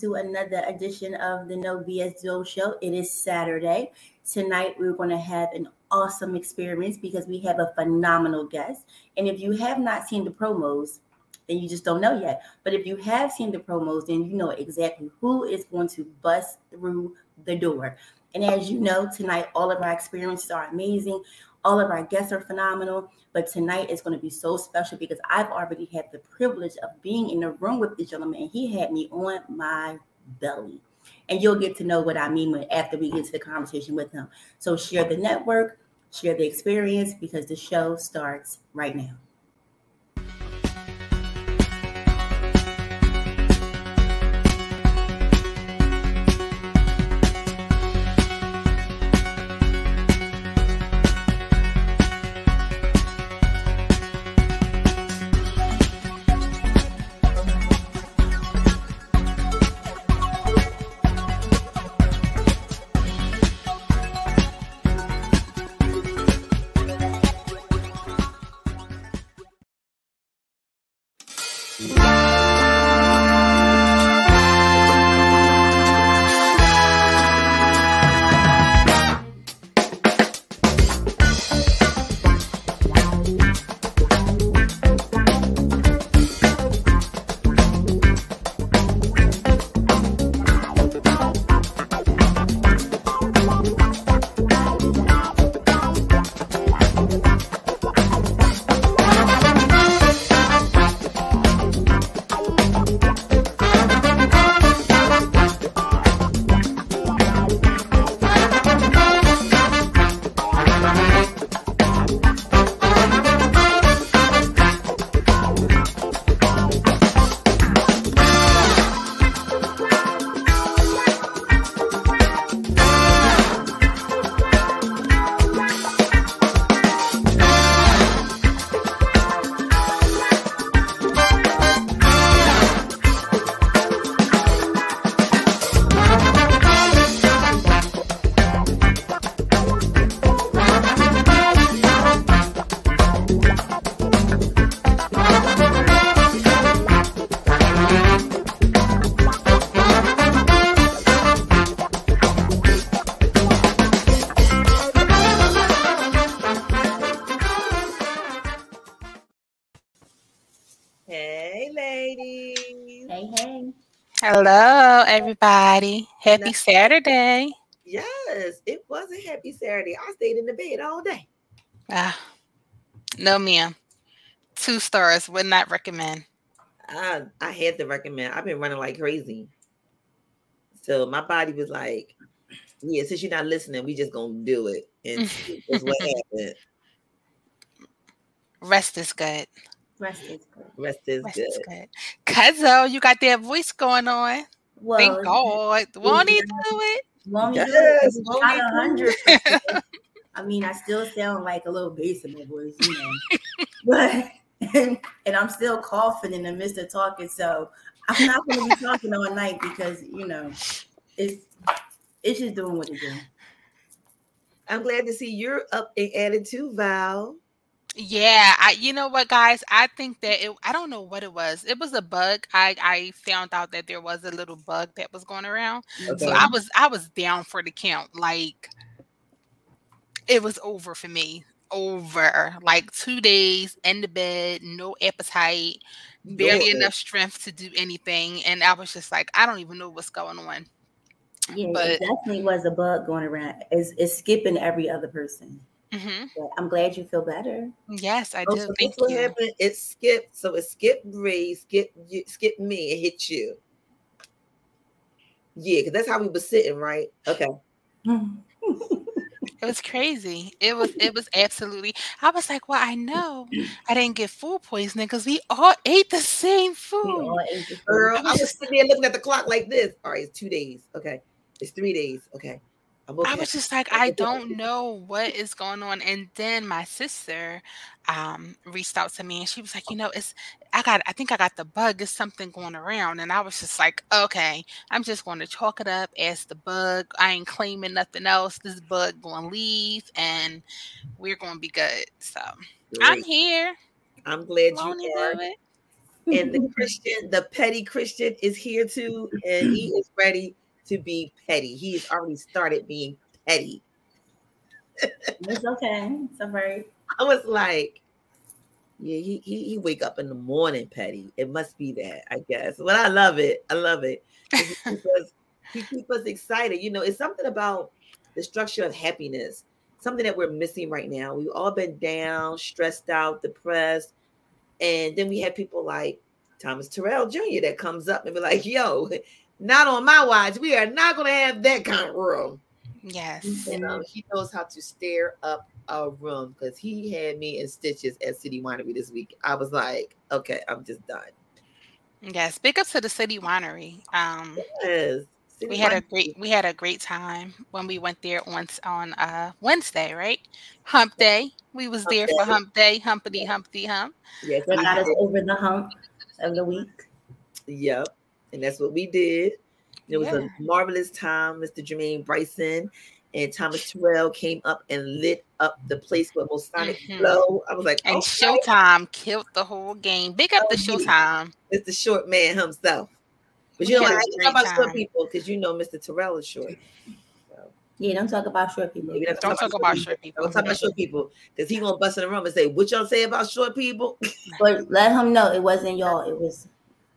to another edition of the No BS Duo Show. It is Saturday. Tonight, we're going to have an awesome experience because we have a phenomenal guest. And if you have not seen the promos, then you just don't know yet. But if you have seen the promos, then you know exactly who is going to bust through the door. And as you know, tonight, all of our experiences are amazing. All of our guests are phenomenal. But tonight is going to be so special because I've already had the privilege of being in the room with the gentleman, and he had me on my belly. And you'll get to know what I mean when after we get to the conversation with him. So share the network, share the experience because the show starts right now. Everybody. Happy Saturday. Yes, it was a happy Saturday. I stayed in the bed all day. Ah, no, ma'am. Two stars would not recommend. I I had to recommend. I've been running like crazy. So my body was like, yeah, since you're not listening, we just gonna do it. And that's what happened. Rest is good. Rest is good. Rest is Rest good. Is good. Cuzzo, you got that voice going on. Well, Thank God. Won't he do it? Won't he do it? Not a hundred. I mean, I still sound like a little bass in my voice, you know. but and, and I'm still coughing in the midst of talking, so I'm not going to be talking all night because you know it's it's just doing what it's doing. I'm glad to see you're up and added too, Val. Yeah, I you know what guys, I think that it I don't know what it was. It was a bug. I I found out that there was a little bug that was going around. Okay. So I was I was down for the count. Like it was over for me. Over. Like 2 days in the bed, no appetite, barely eh enough strength to do anything and I was just like I don't even know what's going on. Yeah, but, it definitely was a bug going around. It's, it's skipping every other person. Mm-hmm. I'm glad you feel better. Yes, I oh, do. So Thank what you. happened. It skipped. So it skipped Bree, skip you, skip me, and hit you. Yeah, because that's how we were sitting, right? Okay. it was crazy. It was it was absolutely. I was like, well, I know I didn't get food poisoning because we all ate the same food. Girl, I was sitting there looking at the clock like this. All right, it's two days. Okay, it's three days. Okay, Okay. I was just like, I don't know what is going on. And then my sister um, reached out to me and she was like, you know, it's, I got, I think I got the bug. Is something going around. And I was just like, okay, I'm just going to chalk it up as the bug. I ain't claiming nothing else. This bug going to leave and we're going to be good. So Great. I'm here. I'm glad you are. and the Christian, the petty Christian, is here too, and he is ready to be petty. He has already started being petty. it's okay. It's all right. I was like, yeah, he, he he wake up in the morning, petty. It must be that, I guess. But I love it. I love it. Because he keep us excited. You know, it's something about the structure of happiness, something that we're missing right now. We've all been down, stressed out, depressed. And then we have people like Thomas Terrell Jr. that comes up and be like, yo, not on my watch. We are not going to have that kind of room. Yes. You know, he knows how to stare up a room because he had me in stitches at City Winery this week. I was like, okay, I'm just done. Yes, big up to the City Winery. Um, yes. City we had Winery. a great we had a great time when we went there once on uh Wednesday, right? Hump day. We was hump there day. for hump day, humpity humpty hump. Yes, they got us over the hump of the week. Yep. And that's what we did. It was yeah. a marvelous time. Mr. Jermaine Bryson and Thomas Terrell came up and lit up the place with Mosaic mm-hmm. Flow. I was like, and okay. Showtime killed the whole game. Big up oh, the Showtime. It's the short man himself. But you know, I talk about time. short people because you know Mr. Terrell is short. Yeah, don't talk about short people. don't, don't, talk, about, short people. Don't talk about short people because he gonna bust in the room and say, "What y'all say about short people?" but let him know it wasn't y'all. It was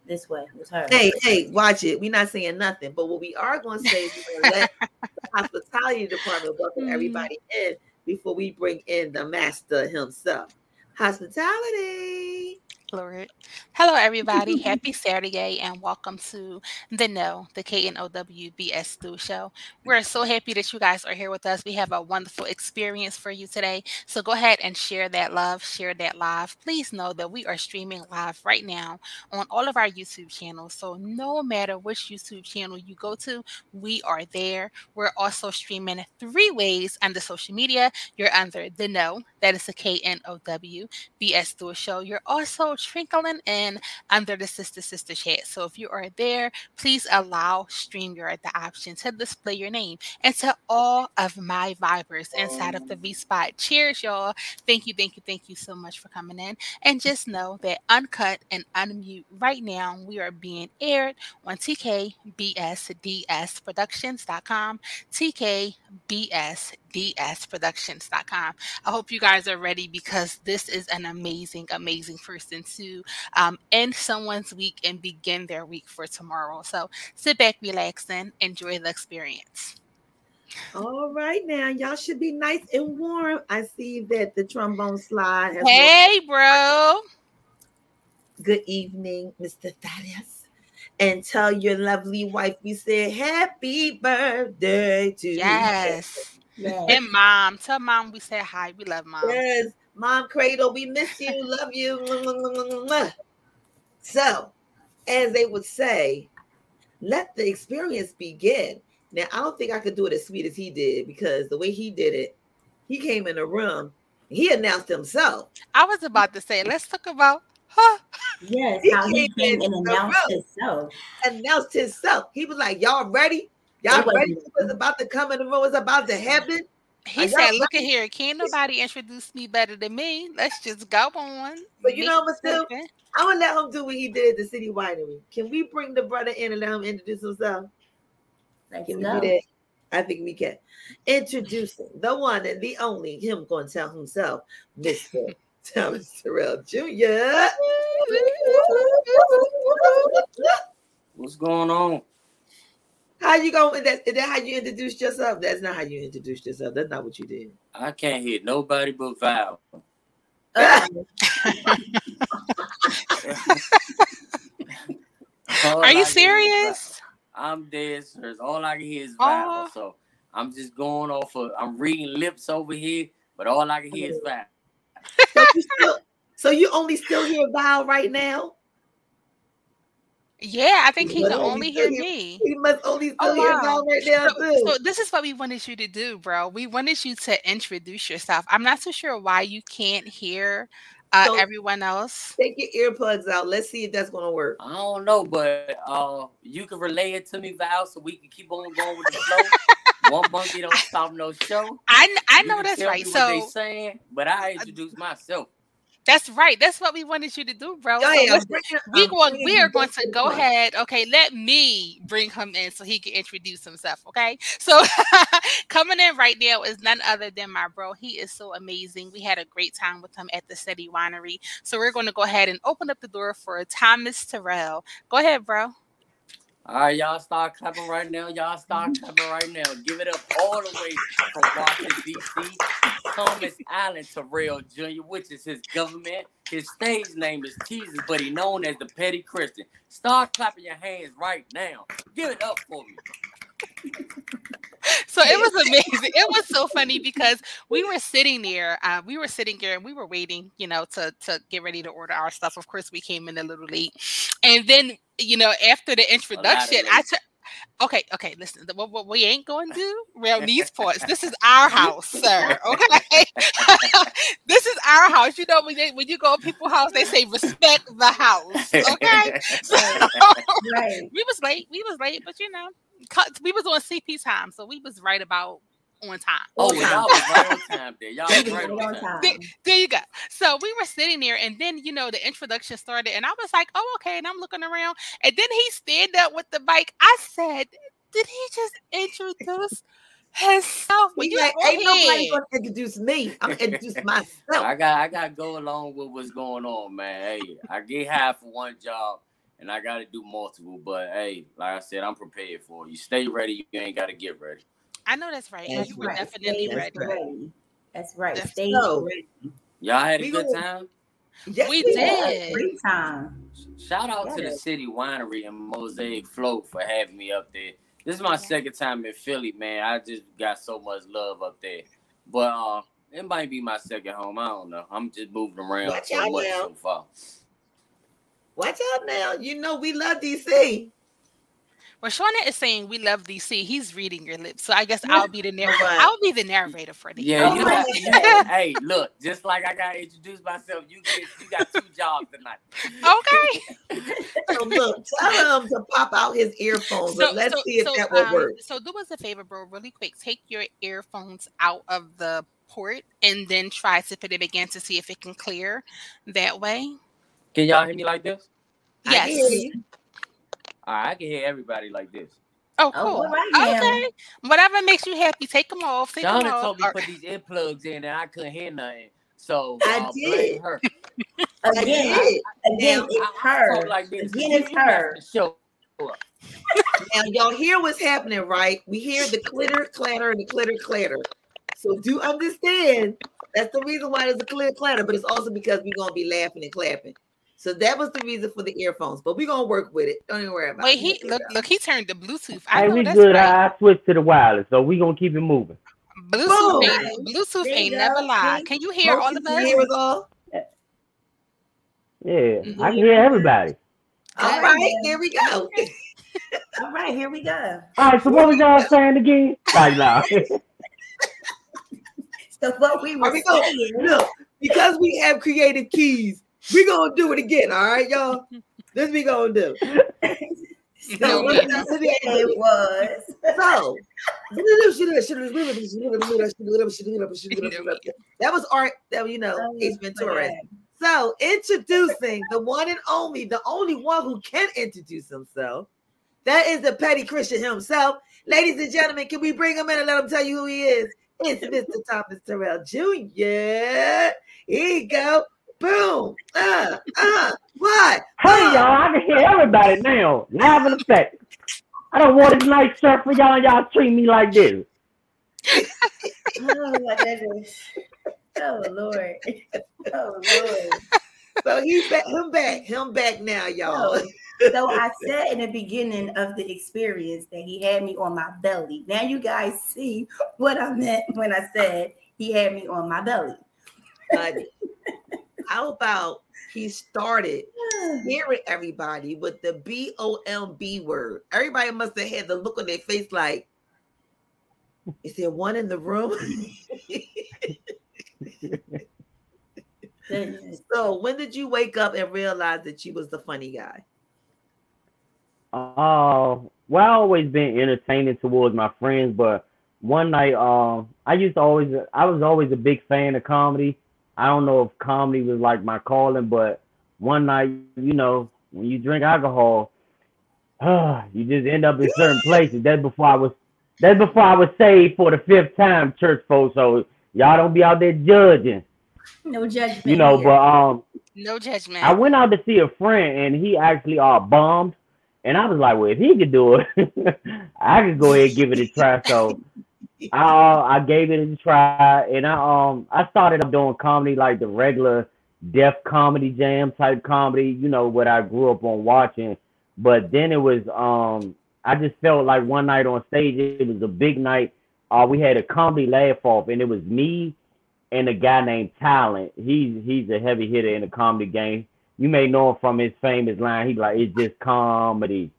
this way. It was her. Hey, hey, watch it. We're not saying nothing, but what we are going to say is we're going to let the hospitality department welcome mm-hmm. everybody in before we bring in the master himself. Hospitality. Lord. Hello, everybody. Happy Saturday and welcome to the No, the KNOWBS Duo Show. We're so happy that you guys are here with us. We have a wonderful experience for you today. So go ahead and share that love, share that live. Please know that we are streaming live right now on all of our YouTube channels. So no matter which YouTube channel you go to, we are there. We're also streaming three ways under social media. You're under the No, that is the KNOWBS Duo Show. You're also trickling in under the Sister Sister chat. So if you are there, please allow StreamYard the option to display your name. And to all of my vibers inside of the V Spot, cheers, y'all. Thank you, thank you, thank you so much for coming in. And just know that uncut and unmute right now, we are being aired on TKBSDSProductions.com, TKBSDSProductions.com. I hope you guys are ready because this is an amazing, amazing person to um, end someone's week and begin their week for tomorrow. So sit back, relax, and enjoy the experience. All right, now y'all should be nice and warm. I see that the trombone slide. Hey, bro. Good evening, Mr. Thaddeus. And tell your lovely wife we said happy birthday to yes. you. Yes. And mom, tell mom we said hi. We love mom. Yes. Mom Cradle, we miss you, love you. So, as they would say, let the experience begin. Now, I don't think I could do it as sweet as he did because the way he did it, he came in the room, he announced himself. I was about to say, let's talk about huh? Yes, he how he came and announced himself. Announced himself. He was like, Y'all ready? Y'all ready? It was about to come in the room, it was about to happen. He said, "Look at here, can't nobody introduce me better than me. Let's just go on." But you know what, still, I want to let him do what he did at the city winery. Can we bring the brother in and let him introduce himself? Let's can go. we do that? I think we can. Introducing the one and the only, him going to tell himself, Mister Thomas Terrell Jr. What's going on? How you going? That, is that how you introduced yourself? That's not how you introduced yourself. That's not what you did. I can't hear nobody but Val. Are you serious? I'm dead serious. All I can hear is Val. Oh. So I'm just going off of I'm reading lips over here, but all I can hear is oh. Val. so, you still, so you only still hear Val right now? Yeah, I think he, can only hear me. He must only still oh, hear wow. right now so, too. So this is what we wanted you to do, bro. We wanted you to introduce yourself. I'm not so sure why you can't hear uh, so everyone else. Take your earplugs out. Let's see if that's gonna work. I don't know, but uh, you can relay it to me, Val, so we can keep on going with the flow. One monkey don't stop no show. I I know that's right. so they saying, but I introduce myself. That's right. That's what we wanted you to do, bro. So yeah, we going, we are going to go ahead. Okay, let me bring him in so he can introduce himself. Okay, so coming in right now is none other than my bro. He is so amazing. We had a great time with him at the City Winery. So we're going to go ahead and open up the door for Thomas Terrell. Go ahead, bro. All right, y'all start clapping right now. Y'all start clapping right now. Give it up all the way from Washington, D.C. Thomas Allen Terrell Jr., which is his government. His stage name is Jesus, but he known as the Petty Christian. Start clapping your hands right now. Give it up for me. so it was amazing. It was so funny because we were sitting there, uh, we were sitting there and we were waiting, you know, to to get ready to order our stuff. Of course, we came in a little late, and then you know after the introduction, I took. Okay, okay, listen. What, what we ain't going to do around these parts. This is our house, sir. Okay, this is our house. You know, when they, when you go to people's house, they say respect the house. Okay, so, right. we was late. We was late, but you know, we was on CP time, so we was right about on time. Oh, oh y'all was right on time there. Y'all was right on time. There, there, you go. So we were sitting there, and then you know the introduction started, and I was like, "Oh, okay." And I'm looking around, and then he stand up with the mic. I said, "Did he just introduce?" Himself. Well, like, ain't nobody gonna introduce me. I'm introduce myself. I got I got to go along with what's going on, man. Hey, I get half for one job and I got to do multiple. But hey, like I said, I'm prepared for it. You stay ready. You ain't got to get ready. I know that's right. That's you were right. definitely ready. ready. That's right. That's stay so, ready. Y'all had a good time. Yes, we, we did. Great time. Shout out yes. to the City Winery and Mosaic Float for having me up there. This is my second time in Philly, man. I just got so much love up there. But uh, it might be my second home. I don't know. I'm just moving around Watch so much now. so far. Watch out now. You know we love DC. Well, Shauna is saying we love DC. He's reading your lips, so I guess I'll be the narrator. I'll be the narrator for the. Yeah, you got, hey, hey, look, just like I got introduced myself, you get you got two jobs tonight. Okay. so look, tell him to pop out his earphones. So, let's so, see if so, that will um, work. So do us a favor, bro, really quick. Take your earphones out of the port and then try to put it again to see if it can clear that way. Can y'all hear me like this? Yes. All right, I can hear everybody like this. Oh, oh cool. Oh, okay. Whatever makes you happy, take them off. Take Donna them off. told me to put these earplugs in and I couldn't hear nothing. So I uh, did. Her. again, I, again, it's I, her. Like this. Again, it's her. Show now y'all hear what's happening, right? We hear the clitter clatter and the clitter clatter. So do understand that's the reason why there's a clear clatter, but it's also because we're gonna be laughing and clapping. So that was the reason for the earphones, but we're gonna work with it. Don't even worry about Wait, it. he look, look, he turned the Bluetooth. I hey, we good. Right. I switched to the wireless, so we're gonna keep it moving. Bluetooth, ain't, Bluetooth ain't never lied. Can you hear all of us? Hear us all? Yeah, mm-hmm. I can hear everybody. All right, here we go. all right, here we go. All right, so what was y'all saying again? Right now. so what we were saying, look, because we have creative keys we gonna do it again, all right, y'all. This we gonna do. So what it was. So that was art that you know oh, Ace Ventura. So introducing the one and only, the only one who can introduce himself. That is the petty Christian himself. Ladies and gentlemen, can we bring him in and let him tell you who he is? It's Mr. Thomas Terrell Jr. Here you go. Boom. Uh, uh, what? Hey, uh. y'all, I can hear everybody now. Live in effect. I don't want this nice shirt for y'all. and Y'all treat me like this. oh, my goodness. Oh, Lord. Oh, Lord. So he's back, him back, him back now, y'all. So, so I said in the beginning of the experience that he had me on my belly. Now you guys see what I meant when I said he had me on my belly. how about he started hearing everybody with the B O M B word? Everybody must have had the look on their face like, is there one in the room? so when did you wake up and realize that you was the funny guy? Uh, well, I always been entertaining towards my friends, but one night, um, I used to always, I was always a big fan of comedy, I don't know if comedy was like my calling, but one night, you know, when you drink alcohol, uh, you just end up in certain places. That's before I was that's before I was saved for the fifth time, church folks. So y'all don't be out there judging. No judgment. You know, here. but um No judgment. I went out to see a friend and he actually uh bombed. And I was like, well, if he could do it, I could go ahead and give it a try. So I uh, I gave it a try and I um I started up doing comedy like the regular Def Comedy Jam type comedy, you know, what I grew up on watching. But then it was um I just felt like one night on stage, it was a big night. Uh we had a comedy laugh off and it was me and a guy named Talent. He's he's a heavy hitter in the comedy game. You may know him from his famous line. He like, it's just comedy.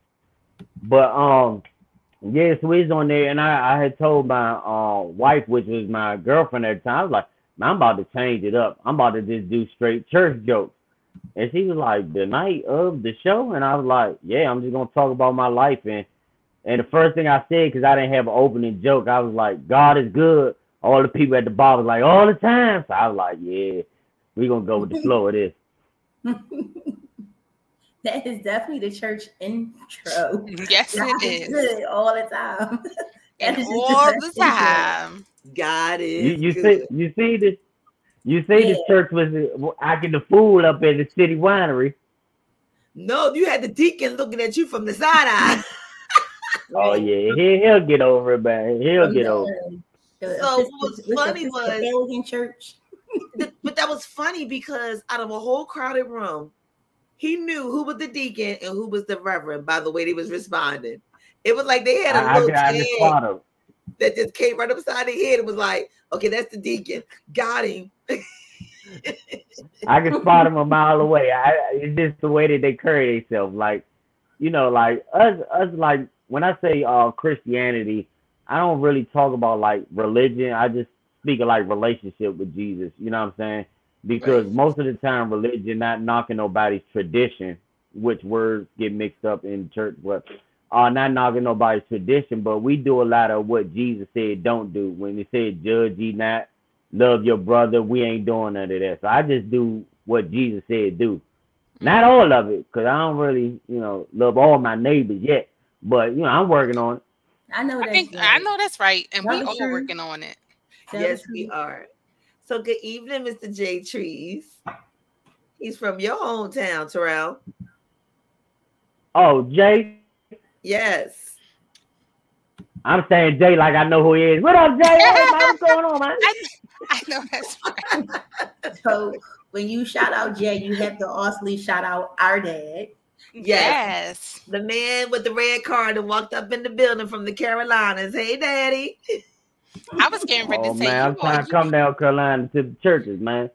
But um, yeah, so he's on there, and I, I had told my uh, wife, which was my girlfriend at the time, I was like, I'm about to change it up. I'm about to just do straight church jokes. And she was like, the night of the show, and I was like, yeah, I'm just gonna talk about my life. And and the first thing I said, because I didn't have an opening joke, I was like, God is good. All the people at the bar was like, all the time. So I was like, yeah, we're gonna go with the flow of this. that is definitely the church intro. yes, God it is is. all the time. And That is all the best intro. time. God is You you good. see you see this you see the Yeah. church was acting the fool up at the city winery. No, you had the deacon looking at you from the side eye. Oh yeah, he he'll get over it, man. He'll get over. it. So Epis- what's what's funny was- Episcopalian church. But that was funny because out of a whole crowded room, he knew who was the deacon and who was the reverend by the way they was responding. It was like they had a I, little I that just came right upside their head and was like, okay, that's the deacon. Got him. I can spot him a mile away. I, it's just the way that they carry themselves. Like, you know, like us, us, like when I say uh Christianity, I don't really talk about like religion. I just speak of like relationship with Jesus. You know what I'm saying? Because Right. most of the time, religion not knocking nobody's tradition, which words get mixed up in church, but uh, not knocking nobody's tradition. But we do a lot of what Jesus said don't do. When he said, "Judge ye not." love your brother. We ain't doing none of that. So I just do what Jesus said do. Not all of it, because I don't really, you know, love all my neighbors yet. But you know, I'm working on it. I know I that's think I know that's right, and we That is all working on it. That yes, is we are. So good evening, Mr. J Trees. He's from your hometown, Terrell. Oh, Jay, Yes. I'm saying Jay like I know who he is. What up, Jay? Hey, man, what's going on, man? I, I know that's right. So when you shout out Jay, you have to also shout out our dad. Yes. Yes. The man with the red card that walked up in the building from the Carolinas. Hey, Daddy. I was getting ready Oh to say man, I'm trying are- to come down Carolina to the churches, man.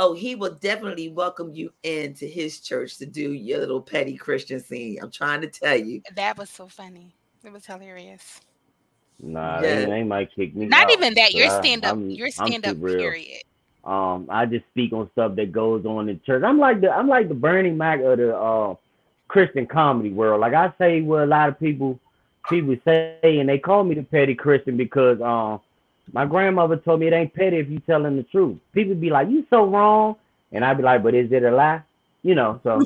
Oh, he will definitely welcome you into his church to do your little petty Christian scene. I'm trying to tell you. That was so funny. It was hilarious. Nah, Yeah. they, they might kick me. Not out, even that. Your 'cause I- stand up. I'm- Your stand up. Period. Um, I just speak on stuff that goes on in church. I'm like the I'm like the Bernie Mac of the uh, Christian comedy world. Like I say what a lot of people people say, and they call me the petty Christian because um my grandmother told me it ain't petty if you telling the truth. People be like, You so wrong and I'd be like, But is it a lie? You know, so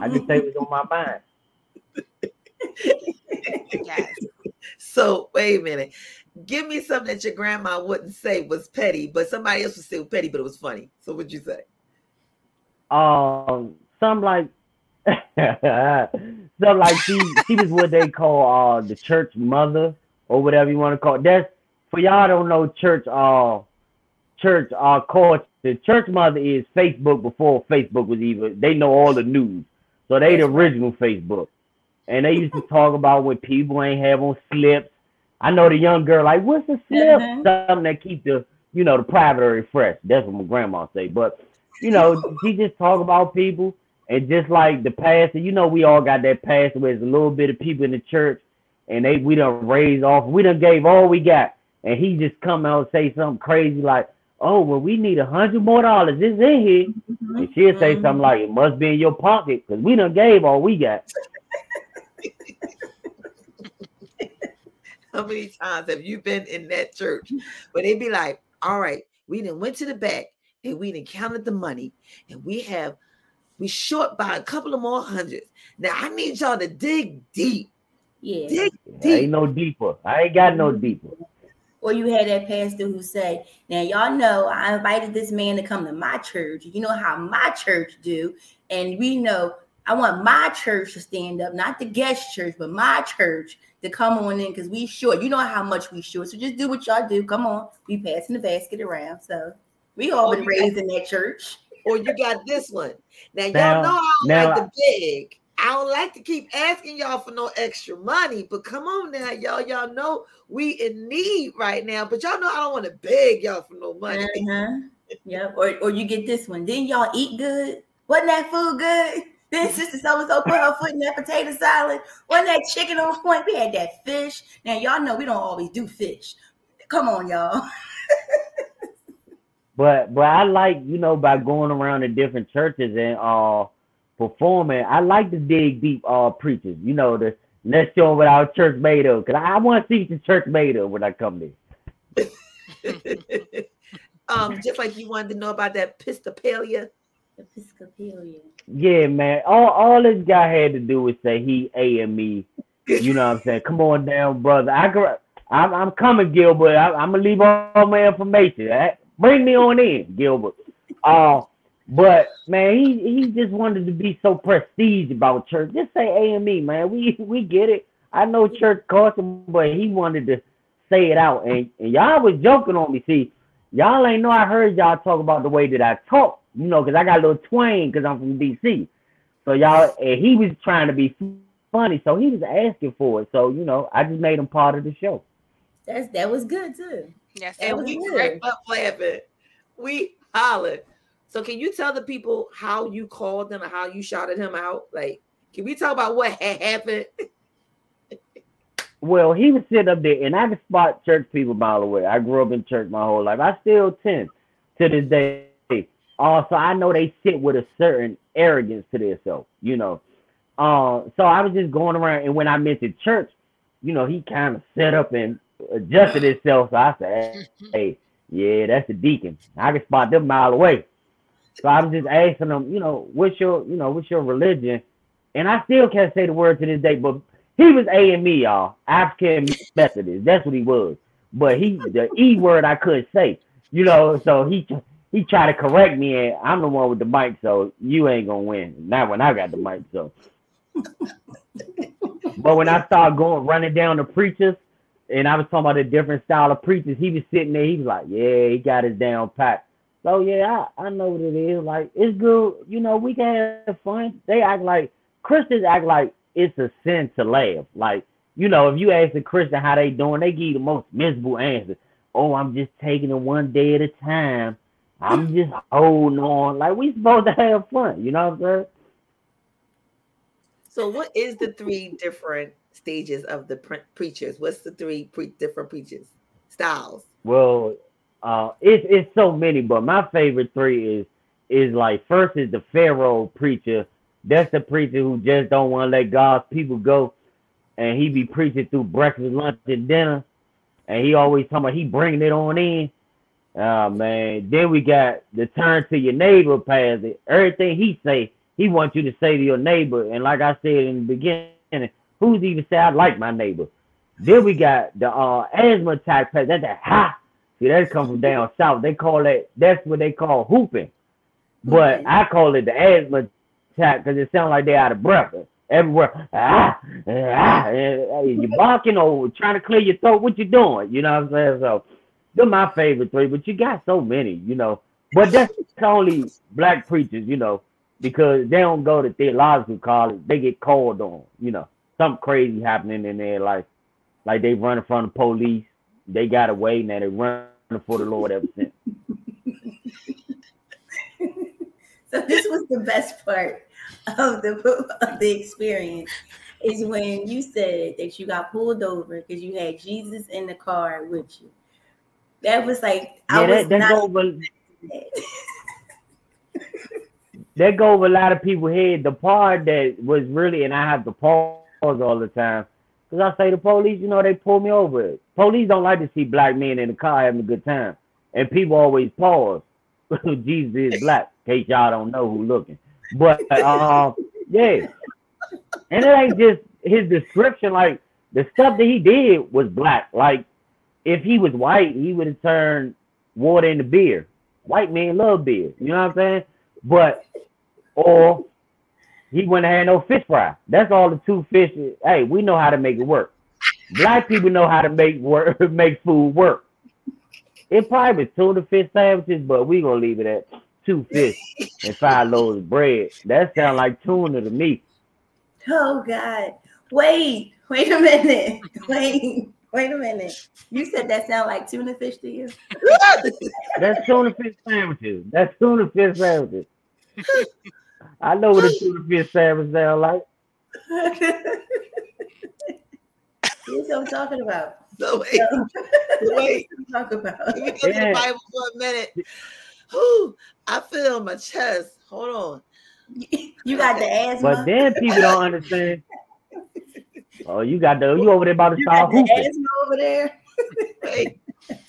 I just say what's on my mind. Yes. So wait a minute. Give me something that your grandma wouldn't say was petty, but somebody else would say was petty, but it was funny. So what'd you say? um some like some like she she was what they call uh the church mother or whatever you want to call it. That's for y'all don't know church uh church uh culture. The church mother is Facebook before Facebook was even they know all the news. So they the original Facebook. And they used to talk about when people ain't have on slips. I know the young girl like, what's a slip? Mhm. Something that keep the you know the private area fresh. That's what my grandma say. But you know, she just talk about people and just like the pastor, you know, we all got that pastor where there's a little bit of people in the church and they we done raised off, we done gave all we got, and he just come out and say something crazy like, Oh, well, we need a hundred more dollars. It's in here. Mm-hmm. And she'll say something like, It must be in your pocket, because we done gave all we got. How many times have you been in that church where they be like, all right, We didn't went to the back and we didn't counted the money, and we have we short by a couple of more hundreds. Now I need y'all to dig deep. Yeah. Dig I ain't no deeper. I ain't got no mm-hmm. deeper. Or you had that pastor who said, "Now y'all know I invited this man to come to my church. You know how my church do, and we know I want my church to stand up, not the guest church, but my church to come on in because we short. You know how much we short, so just do what y'all do. Come on, we passing the basket around. So we all Oh, been you raised in that church. Or you got this one. Now y'all know I don't now like to beg. I don't like to keep asking y'all for no extra money, but come on now, y'all. Y'all know we in need right now, but y'all know I don't want to beg y'all for no money. Uh-huh. Yep. Or or you get this one. Didn't y'all eat good? Wasn't that food good? Then sister so and so put her foot in that potato salad. Wasn't that chicken on point? We had that fish. Now y'all know we don't always do fish. Come on, y'all. But but I like, you know, by going around to different churches and uh performing, I like to dig deep uh preachers, you know, the let's show what our church made of. Cause I, want to see what the church made of when I come there. um, just like you wanted to know about that Episcopalia. Episcopalian. Yeah, man. All all this guy had to do was say he AME. You know what I'm saying? Come on down, brother. I can, I'm, I'm coming, Gilbert. I, I'm gonna leave all my information. eh? Bring me on in, Gilbert. Uh, but man, he he just wanted to be so prestige about church. Just say AME, man. We we get it. I know church costs him, but he wanted to say it out. And, and y'all was joking on me. See, y'all ain't know I heard y'all talk about the way that I talk. You know, because I got a little twang because I'm from DC. So y'all, and he was trying to be funny, so he was asking for it. So you know, I just made him part of the show. That's that was good too. Yes, and we good. cracked up laughing. We hollered. So can you tell the people how you called them and how you shouted him out? Like, can we talk about what had happened? Well, he was sitting up there, and I can spot church people by the way. I grew up in church my whole life. I still tend to this day. Also, I know they sit with a certain arrogance to themselves, you know. Uh, so I was just going around, and when I mentioned church, you know, he kind of set up and adjusted itself. So I said, "Hey, yeah, that's the deacon. I can spot them mile away." So I was just asking them, you know, what's your, you know, what's your religion? And I still can't say the word to this day, but he was AME, y'all. African Methodist. That's what he was. But he the E word I couldn't say. You know, so he he tried to correct me and I'm the one with the mic, so you ain't gonna win. Not when I got the mic, so but when I started going running down the preachers and I was talking about a different style of preachers, he was sitting there, he was like, Yeah, he got his down pat. So yeah, I, I know what it is. Like it's good, you know, we can have fun. They act like Christians act like it's a sin to laugh. Like, you know, if you ask a Christian how they doing, they give you the most miserable answer. Oh, I'm just taking it one day at a time. I'm just holding on. Like we supposed to have fun, you know what I'm saying? So, what is the three different stages of the pre- preachers? What's the three pre- different preachers styles? Well, uh, it's it's so many, but my favorite three is is like first is the Pharaoh preacher. That's the preacher who just don't want to let God's people go, and he be preaching through breakfast, lunch, and dinner, and he always talking about he bringing it on in. Oh man, then we got the turn to your neighbor pastor. Everything he say, he wants you to say to your neighbor. And like I said in the beginning, who's even say I like my neighbor? Then we got the uh, asthma attack pastor. That's that ha. See, that come from down south. They call that. That's what they call whooping. But I call it the asthma attack because it sounds like they out of breath everywhere. Ah, ah, you barking or trying to clear your throat. What you doing? You know what I'm saying? So they're my favorite three, but you got so many, you know. But that's only black preachers, you know, because they don't go to theological college. They get called on, you know, something crazy happening in their life. Like they running from the police. They got away, now they running for the Lord ever since. So this was the best part of the of the experience is when you said that you got pulled over because you had Jesus in the car with you. That was like I Yeah, was that, that not go over that go over a lot of people's head. The part that was really, and I have to pause all the time, because I say the police, you know, they pull me over. Police don't like to see black men in the car having a good time. and people always pause. Jesus is black, in case y'all don't know who looking. But uh, yeah, and it ain't just his description. Like the stuff that he did was black. Like if he was white, he would have turned water into beer. White men love beer. You know what I'm saying? But or he wouldn't have had no fish fry. That's all the two fish. Hey, we know how to make it work. Black people know how to make work, make food work. It probably was tuna fish sandwiches, but we gonna leave it at two fish and five loaves of bread. That sounds like tuna to me. Oh God! Wait, wait a minute. Wait, wait a minute. You said that sound like tuna fish to you? That's tuna fish sandwiches. That's tuna fish sandwiches. I know what a tuna fish sandwich sound like. Here's what I'm talking about. No, wait, wait. Talk about. Let me go to the Bible for a minute. Whew, I feel it on my chest. Hold on. You got the asthma. But then people don't understand. Oh, you got the you over there about to you start got the whooping. asthma over there. Wait.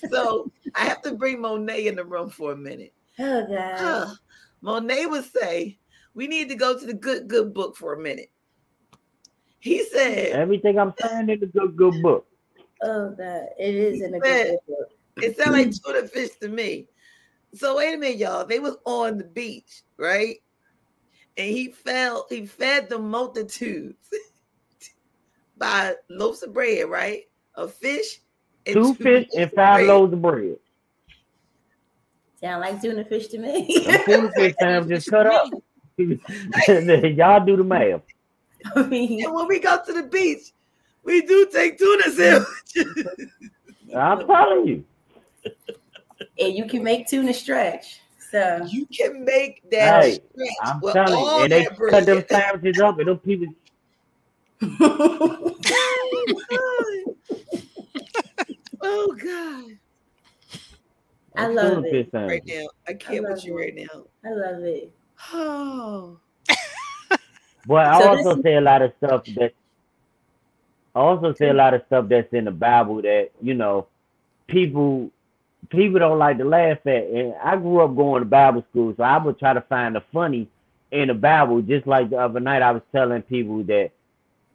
So I have to bring Monet in the room for a minute. Oh God. Huh. Monet would say, we need to go to the good, good book for a minute. He said, Everything I'm saying in the good good book. Oh God. It is in a Man. good book. it sounded like tuna fish to me. So wait a minute, y'all. They was on the beach, right? And he fell, he fed the multitudes by loaves of bread, right? Of fish and Two fish and five bread. loaves of bread. Sound like tuna fish to me. Them tuna fish sandwiches cut up. Y'all do the math. I mean, And when we go to the beach, we do take tuna sandwiches. I'm telling you. and you can make tuna stretch. So you can make that Hey, stretch I'm with telling all you. And they that cut them bread. sandwiches up and them people oh God. Oh, God. I love it. Right now. I can't love with you right now. I love it. Oh. But I So also this- say a lot of stuff that I also say a lot of stuff that's in the Bible that, you know, people people don't like to laugh at. And I grew up going to Bible school, so I would try to find the funny in the Bible. Just like the other night I was telling people that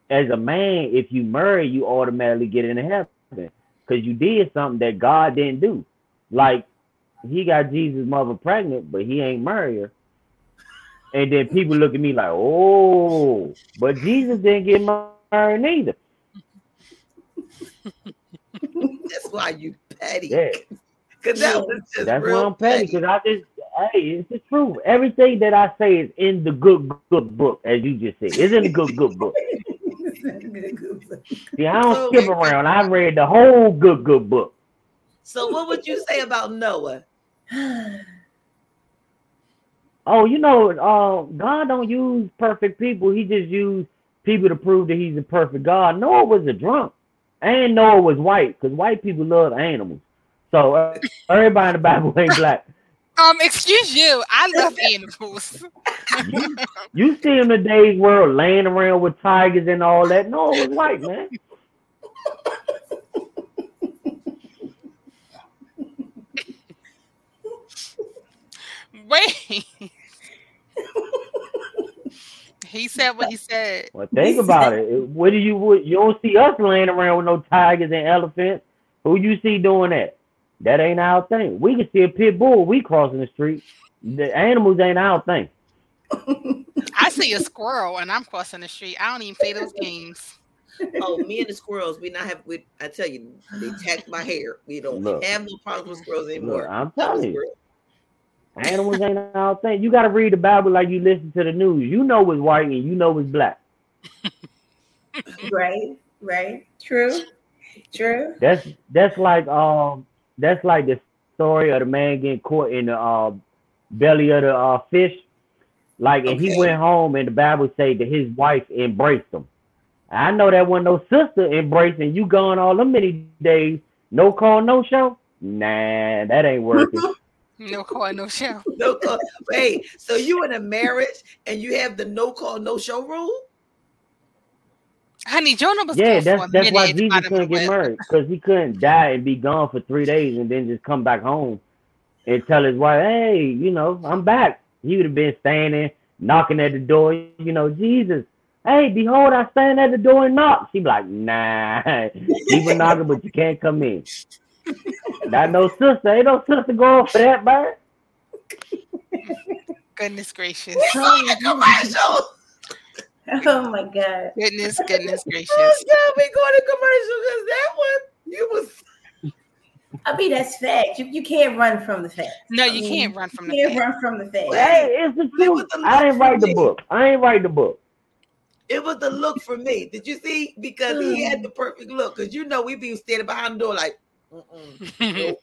as a man, if you marry, you automatically get into heaven. Because you did something that God didn't do. Like he got Jesus' mother pregnant, but he ain't married her. And then people look at me like, oh, but Jesus didn't get married either. That's why you petty. Yeah, Because that was just that's real why I'm petty because I just, hey, it's the truth. Everything that I say is in the good, good book, as you just said. It's in the good, good book. See, I don't So- skip around. I read the whole good, good book. So what would you say about Noah? Oh, you know, uh, God don't use perfect people. He just used people to prove that he's a perfect God. Noah was a drunk, and Noah was white because white people love animals. So uh, everybody in the Bible ain't black. Um, excuse you. I love animals. You, you see in today's world laying around with tigers and all that. Noah was white, man. Wait. He said what he said. Well, think about it. What do you? What, you don't see us laying around with no tigers and elephants. Who you see doing that? That ain't our thing. We can see a pit bull. We crossing the street. The animals ain't our thing. I see a squirrel and I'm crossing the street. I don't even play those games. Oh, me and the squirrels, we not have we I tell you, they attacked my hair. We don't Look. have no problems with squirrels anymore. Look, I'm telling you. Animals ain't our thing. You got to read the Bible like you listen to the news. You know it's white and you know it's black. right, right. True, true. That's that's like um that's like the story of the man getting caught in the uh, belly of the uh, fish. Like and he went home and the Bible say that his wife embraced him. I know that wasn't no sister embracing you gone all them many days. No call, no show. Nah, that ain't working. No call, no show. No call. Wait, so you in a marriage and you have the no call, no show rule? Honey, Jonah was yeah, that's that's why. Jesus couldn't get married because he couldn't die and be gone for three days and then just come back home and tell his wife, hey, you know, I'm back. He would have been standing, knocking at the door, you know, Jesus, hey, behold, I stand at the door and knock. She'd be like, nah, keep a knocking, but you can't come in. Not no sister. Ain't no sister going for that, man. Goodness gracious. Oh, commercial. Oh my god. Goodness, goodness gracious. Oh, God, we going to commercial because that one, you was. I mean, that's fact. You, you can't run from the fact. No, I you mean, can't run from the You can't fact. run from the fact. Hey, it's the Play with truth. the I didn't look write the book. I ain't write the book. It was the look for me. Did you see? Because he had mm. the perfect look. Because you know we be standing behind the door like, Mm-mm. he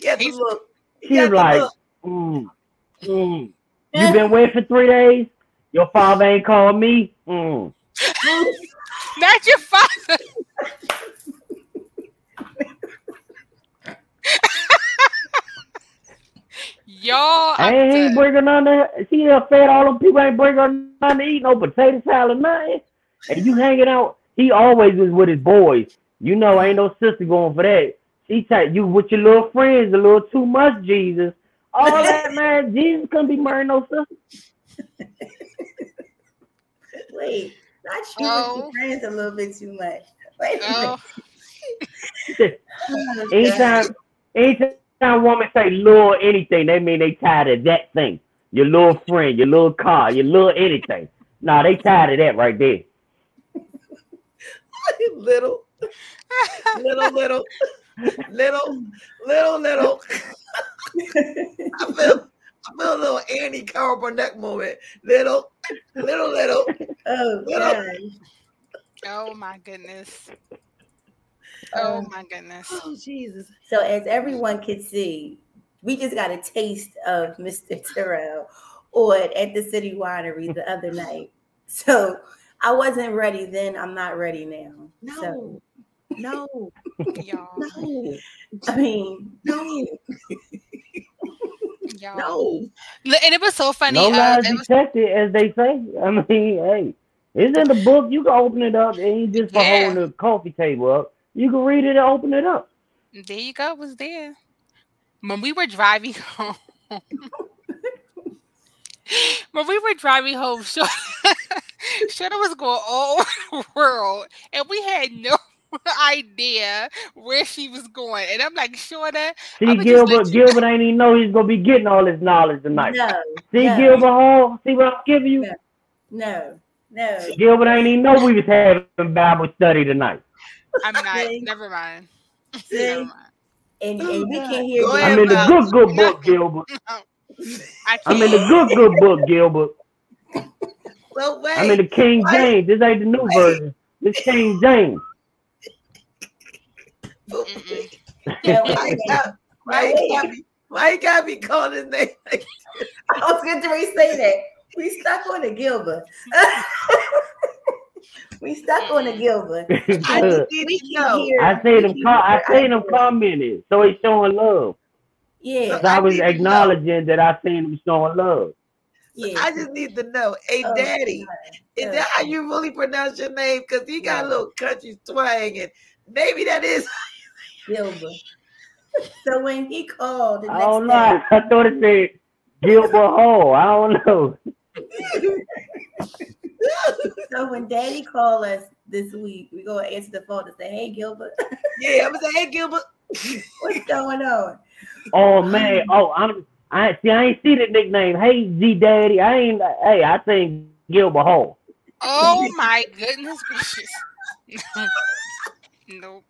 the He's- look. He She's like, look. mm, mm. you been waiting for three days? Your father ain't called me? Mm. Not your father. Y'all, I ain't done. bringing none of she done fed all them people ain't bringing none to eat no potato salad, nothing. And you hanging out. He always is with his boys. You know, ain't no sister going for that. She take you with your little friends a little too much, Jesus. All that man, Jesus couldn't be marrying no sister. Wait, not you Oh. with your oh. friends a little bit too much. Wait Oh, minute. Oh, oh Anytime, anytime a woman say little anything, they mean they tired of that thing. Your little friend, your little car, your little anything. Nah, they tired of that right there. little, little, little, little, little, little. I feel, I feel a little Andy Carl Burnett moment. Little, little, little. Oh Little. God. oh my goodness. Oh Um, my goodness. Oh Jesus! So as everyone can see, we just got a taste of Mr. Terrell on at the City Winery the other night. So I wasn't ready then. I'm not ready now. So No, no, Y'all, no, I mean, no, y'all. no. And it was so funny. No uh, lies it was- detected, as they say. I mean, hey, it's in the book. You can open it up, and you just for Yeah. holding the coffee table up. You can read it and open it up. there you go. It was there. When we were driving home. when we were driving home, Shorty, Shorty was going all over the world, and we had no idea where she was going. And I'm like, Shorty, See, I'ma Gilbert, let you- Gilbert ain't even know he's gonna be getting all this knowledge tonight. no, See, no, Gilbert Hall, see what I'm giving you? Yeah. no, no. Gilbert ain't even know we was having Bible study tonight. I'm not. See? Never mind. See? Never mind. And, Oh, and we God. can hear Go I'm in the good, good book, Gilbert. I I'm in the good, good book, Gilbert. Well, wait. I'm in the King Wait. James. This ain't the new version. This King James. Yeah, why, wait, you got, why, you got me, why you got me calling his name? like- I was going to say that. We stuck on the Gilbert. we stuck on the Gilbert. I just need We know. I say them. we Com- I can say hear them ideas. commented, so he's showing love. Yeah, 'Cause I was need know. acknowledging that I seen him showing love. Yeah. I just need to know. Hey, Oh, Daddy, is that how you really pronounce your name? Because he got a little country twang, and maybe that is. Gilbert. So when he called the I don't day, know. I thought it said Gilbert Hall. I don't know. so when Daddy called us this week, we go answer the phone and say, "Hey, Gilbert, yeah, I'm gonna say, hey, Gilbert. what's going on?" Oh man. Oh, I'm. I see. I ain't see the nickname. Hey, Z Daddy. I ain't. Hey, I think Gilbert Hall. Oh my goodness gracious. nope.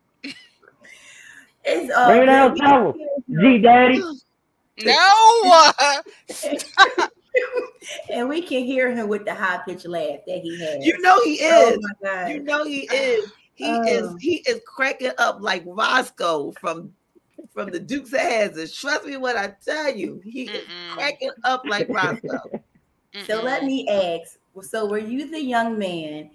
It's all Bring it good. down, We tell can him. hear G Daddy. No. and we can hear him with the high pitched laugh that he has. You know he oh is. my god! You know he is. He is. Oh. He is cracking up like Roscoe from from the Dukes of Hazzard. Trust me when I tell you, he is Mm-mm. cracking up like Roscoe. So let me ask. So were you the young man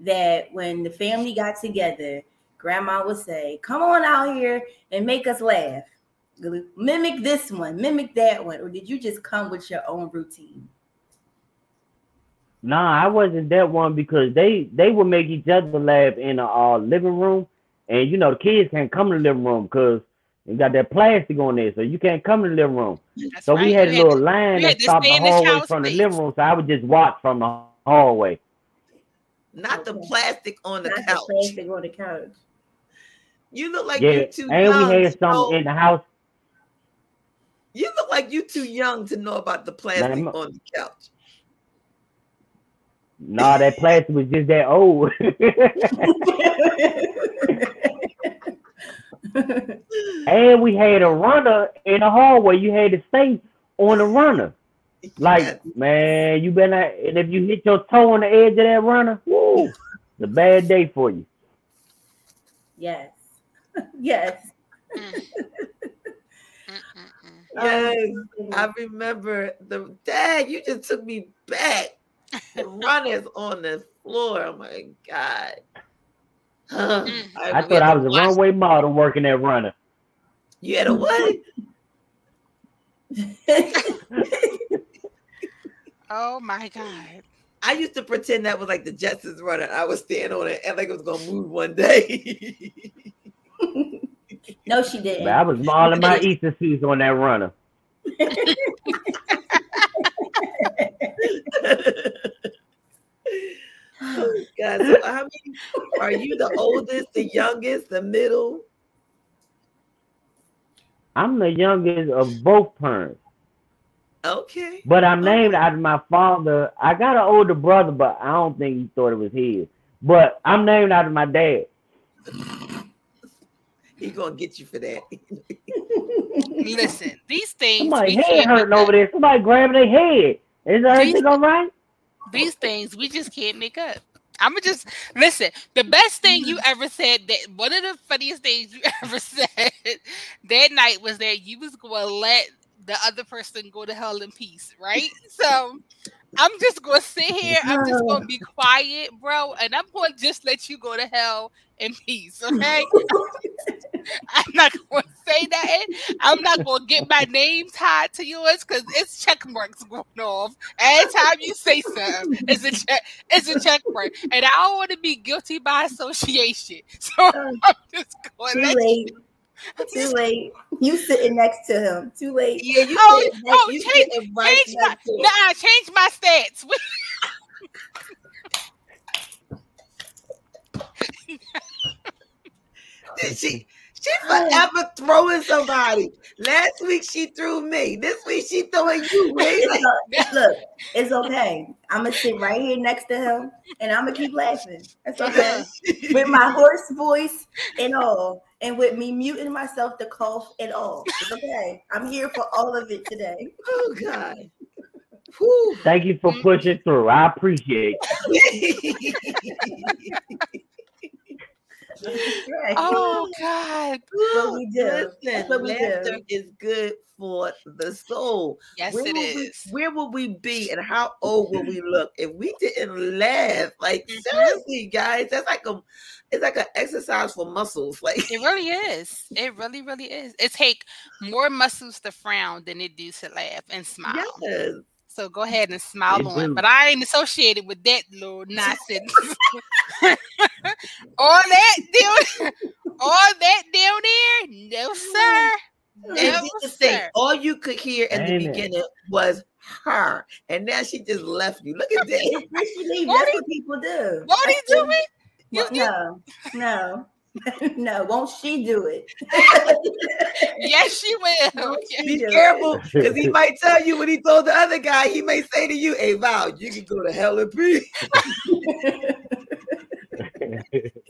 that when the family got together, grandma would say, "Come on out here and make us laugh." Mimic this one, mimic that one, or did you just come with your own routine? Nah, I wasn't that one because they they would make each other laugh in the uh, living room, and you know the kids can't come to the living room because and got that plastic on there, so you can't come in the living room. That's So right. we had a little to- line that stopped the hallway shower from the living room, so I would just watch from the hallway. Not the plastic on the Not the couch. plastic on the couch. You look like yeah, you're too and young. we had to something know- in the house. You look like you're too young to know about the plastic I'm- on the couch. Nah, that plastic was just that old. and we had a runner in the hallway. You had to stay on the runner. Like, Yes. man, you better not, and if you hit your toe on the edge of that runner, woo, it's a bad day for you. yes. yes. Mm. Mm, mm. Yes, I remember the dad. You just took me back. The runners on the floor. Oh my god! Huh. I thought I was a runway model working that runner. You had a what? Oh my god. I used to pretend that was like the Jetsons runner. I was standing on it and like it was gonna move one day. no, she didn't. But I was mauling my Easter suits on that runner. Oh God! So how many are you? The oldest, the youngest, the middle? I'm the youngest of both parents, Okay. but I'm named after my father. I got an older brother, but I don't think he thought it was his. But I'm named after my dad. He gonna get you for that. Listen, these things Somebody head hurting over there. Somebody grabbing their head. Is everything all right? These things we just can't make up. I'ma just listen. The best thing you ever said that one of the funniest things you ever said that night was that you was gonna let the other person go to hell in peace, right? So I'm just gonna sit here, I'm just gonna be quiet, bro, and I'm gonna just let you go to hell in peace, okay? I'm not gonna say that. I'm not gonna get my name tied to yours because it's check marks going off. Every time you say something, it's a check, it's a check mark. And I don't want to be guilty by association. So uh, I'm just going Too to let late. Too late. You sitting next to him. Too late. Yeah, you Oh, sitting oh, you change- sitting right change my next to him. nah, change my stats. She she oh. forever throwing somebody. Last week she threw me. This week she throwing you. It's o- look, it's okay. I'm gonna sit right here next to him, and I'm gonna keep laughing. That's okay. with my hoarse voice and all, and with me muting myself to cough and all. It's okay. I'm here for all of it today. oh God. Whew. Thank you for pushing through. I appreciate it. That's right. Oh God. what we do. Listen, what we do. laughter is good for the soul. Yes, where it would we- where would we be and how old would we look if we didn't laugh? Like Mhm. seriously, guys, that's like a it's like an exercise for muscles. Like It really is. It really, really is. It take more muscles to frown than it do to laugh and smile. yes. So go ahead and smile It on. do. But I ain't associated with that little nonsense. all that down, all that down there, no sir, no just to think, sir. all you could hear in the Amen. beginning was her, and now she just left you. Look at that. Where she leave? That's what people do. Won't he That's do what- it? You, you, No, no, no. Won't she do it? yes, she will. Yes. Be careful, because he might tell you when he told the other guy, he may say to you, "Hey, Val, you can go to hell and peace."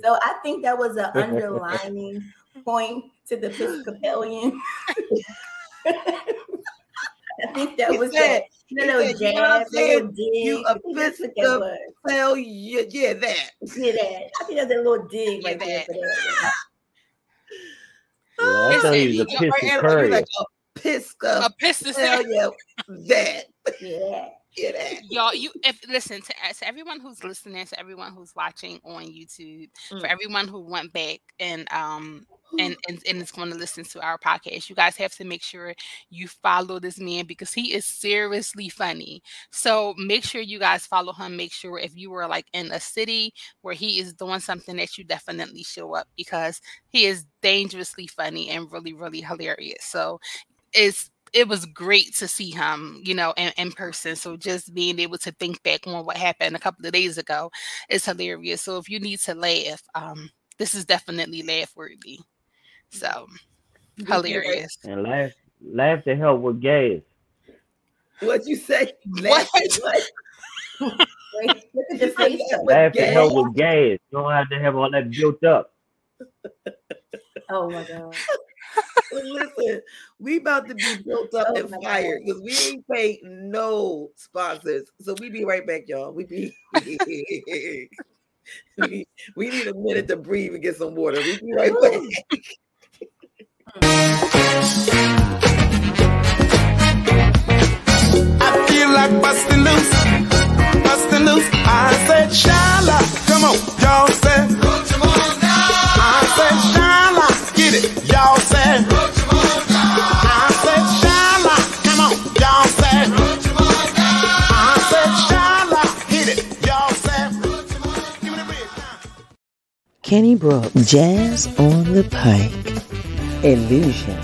So I think that was an underlining point to the Episcopalian. I think that He was said- that he little said, you know what I'm jab, that little dig. You I think that's what that Episcopal- was. Well, yeah, yeah, that. Yeah, that. I think that's a little dig right Yeah, there that. for that. Yeah, I thought he was a Listen, Or pistol animal, courier. you're like a Episcopal. A pistol. Well, yeah, that. Yeah. Yeah, that. Y'all, you if listen to, to everyone who's listening, to everyone who's watching on YouTube, for Mm. everyone who went back and um and, and and is going to listen to our podcast. You guys have to make sure you follow this man because he is seriously funny. So make sure you guys follow him. Make sure if you were like in a city where he is doing something that you definitely show up because he is dangerously funny and really really hilarious. So it's it was great to see him, you know, in, in person. So just being able to think back on what happened a couple of days ago is hilarious. So if you need to laugh, um, this is definitely laugh worthy. So hilarious. And laugh, laugh to help with gas. What you say? Laugh What? what? Look at the face. Laugh to help with gas. You don't have to have all that built up. Oh my god. Listen, we about to be built up Oh and fired because we ain't paid no sponsors. So we be right back, y'all. We be we, we need a minute to breathe and get some water. We be right back. I feel like busting loose, busting loose. I said, Shala, come on, y'all say. Kenny Brook, Jazz on the Pike, Illusion.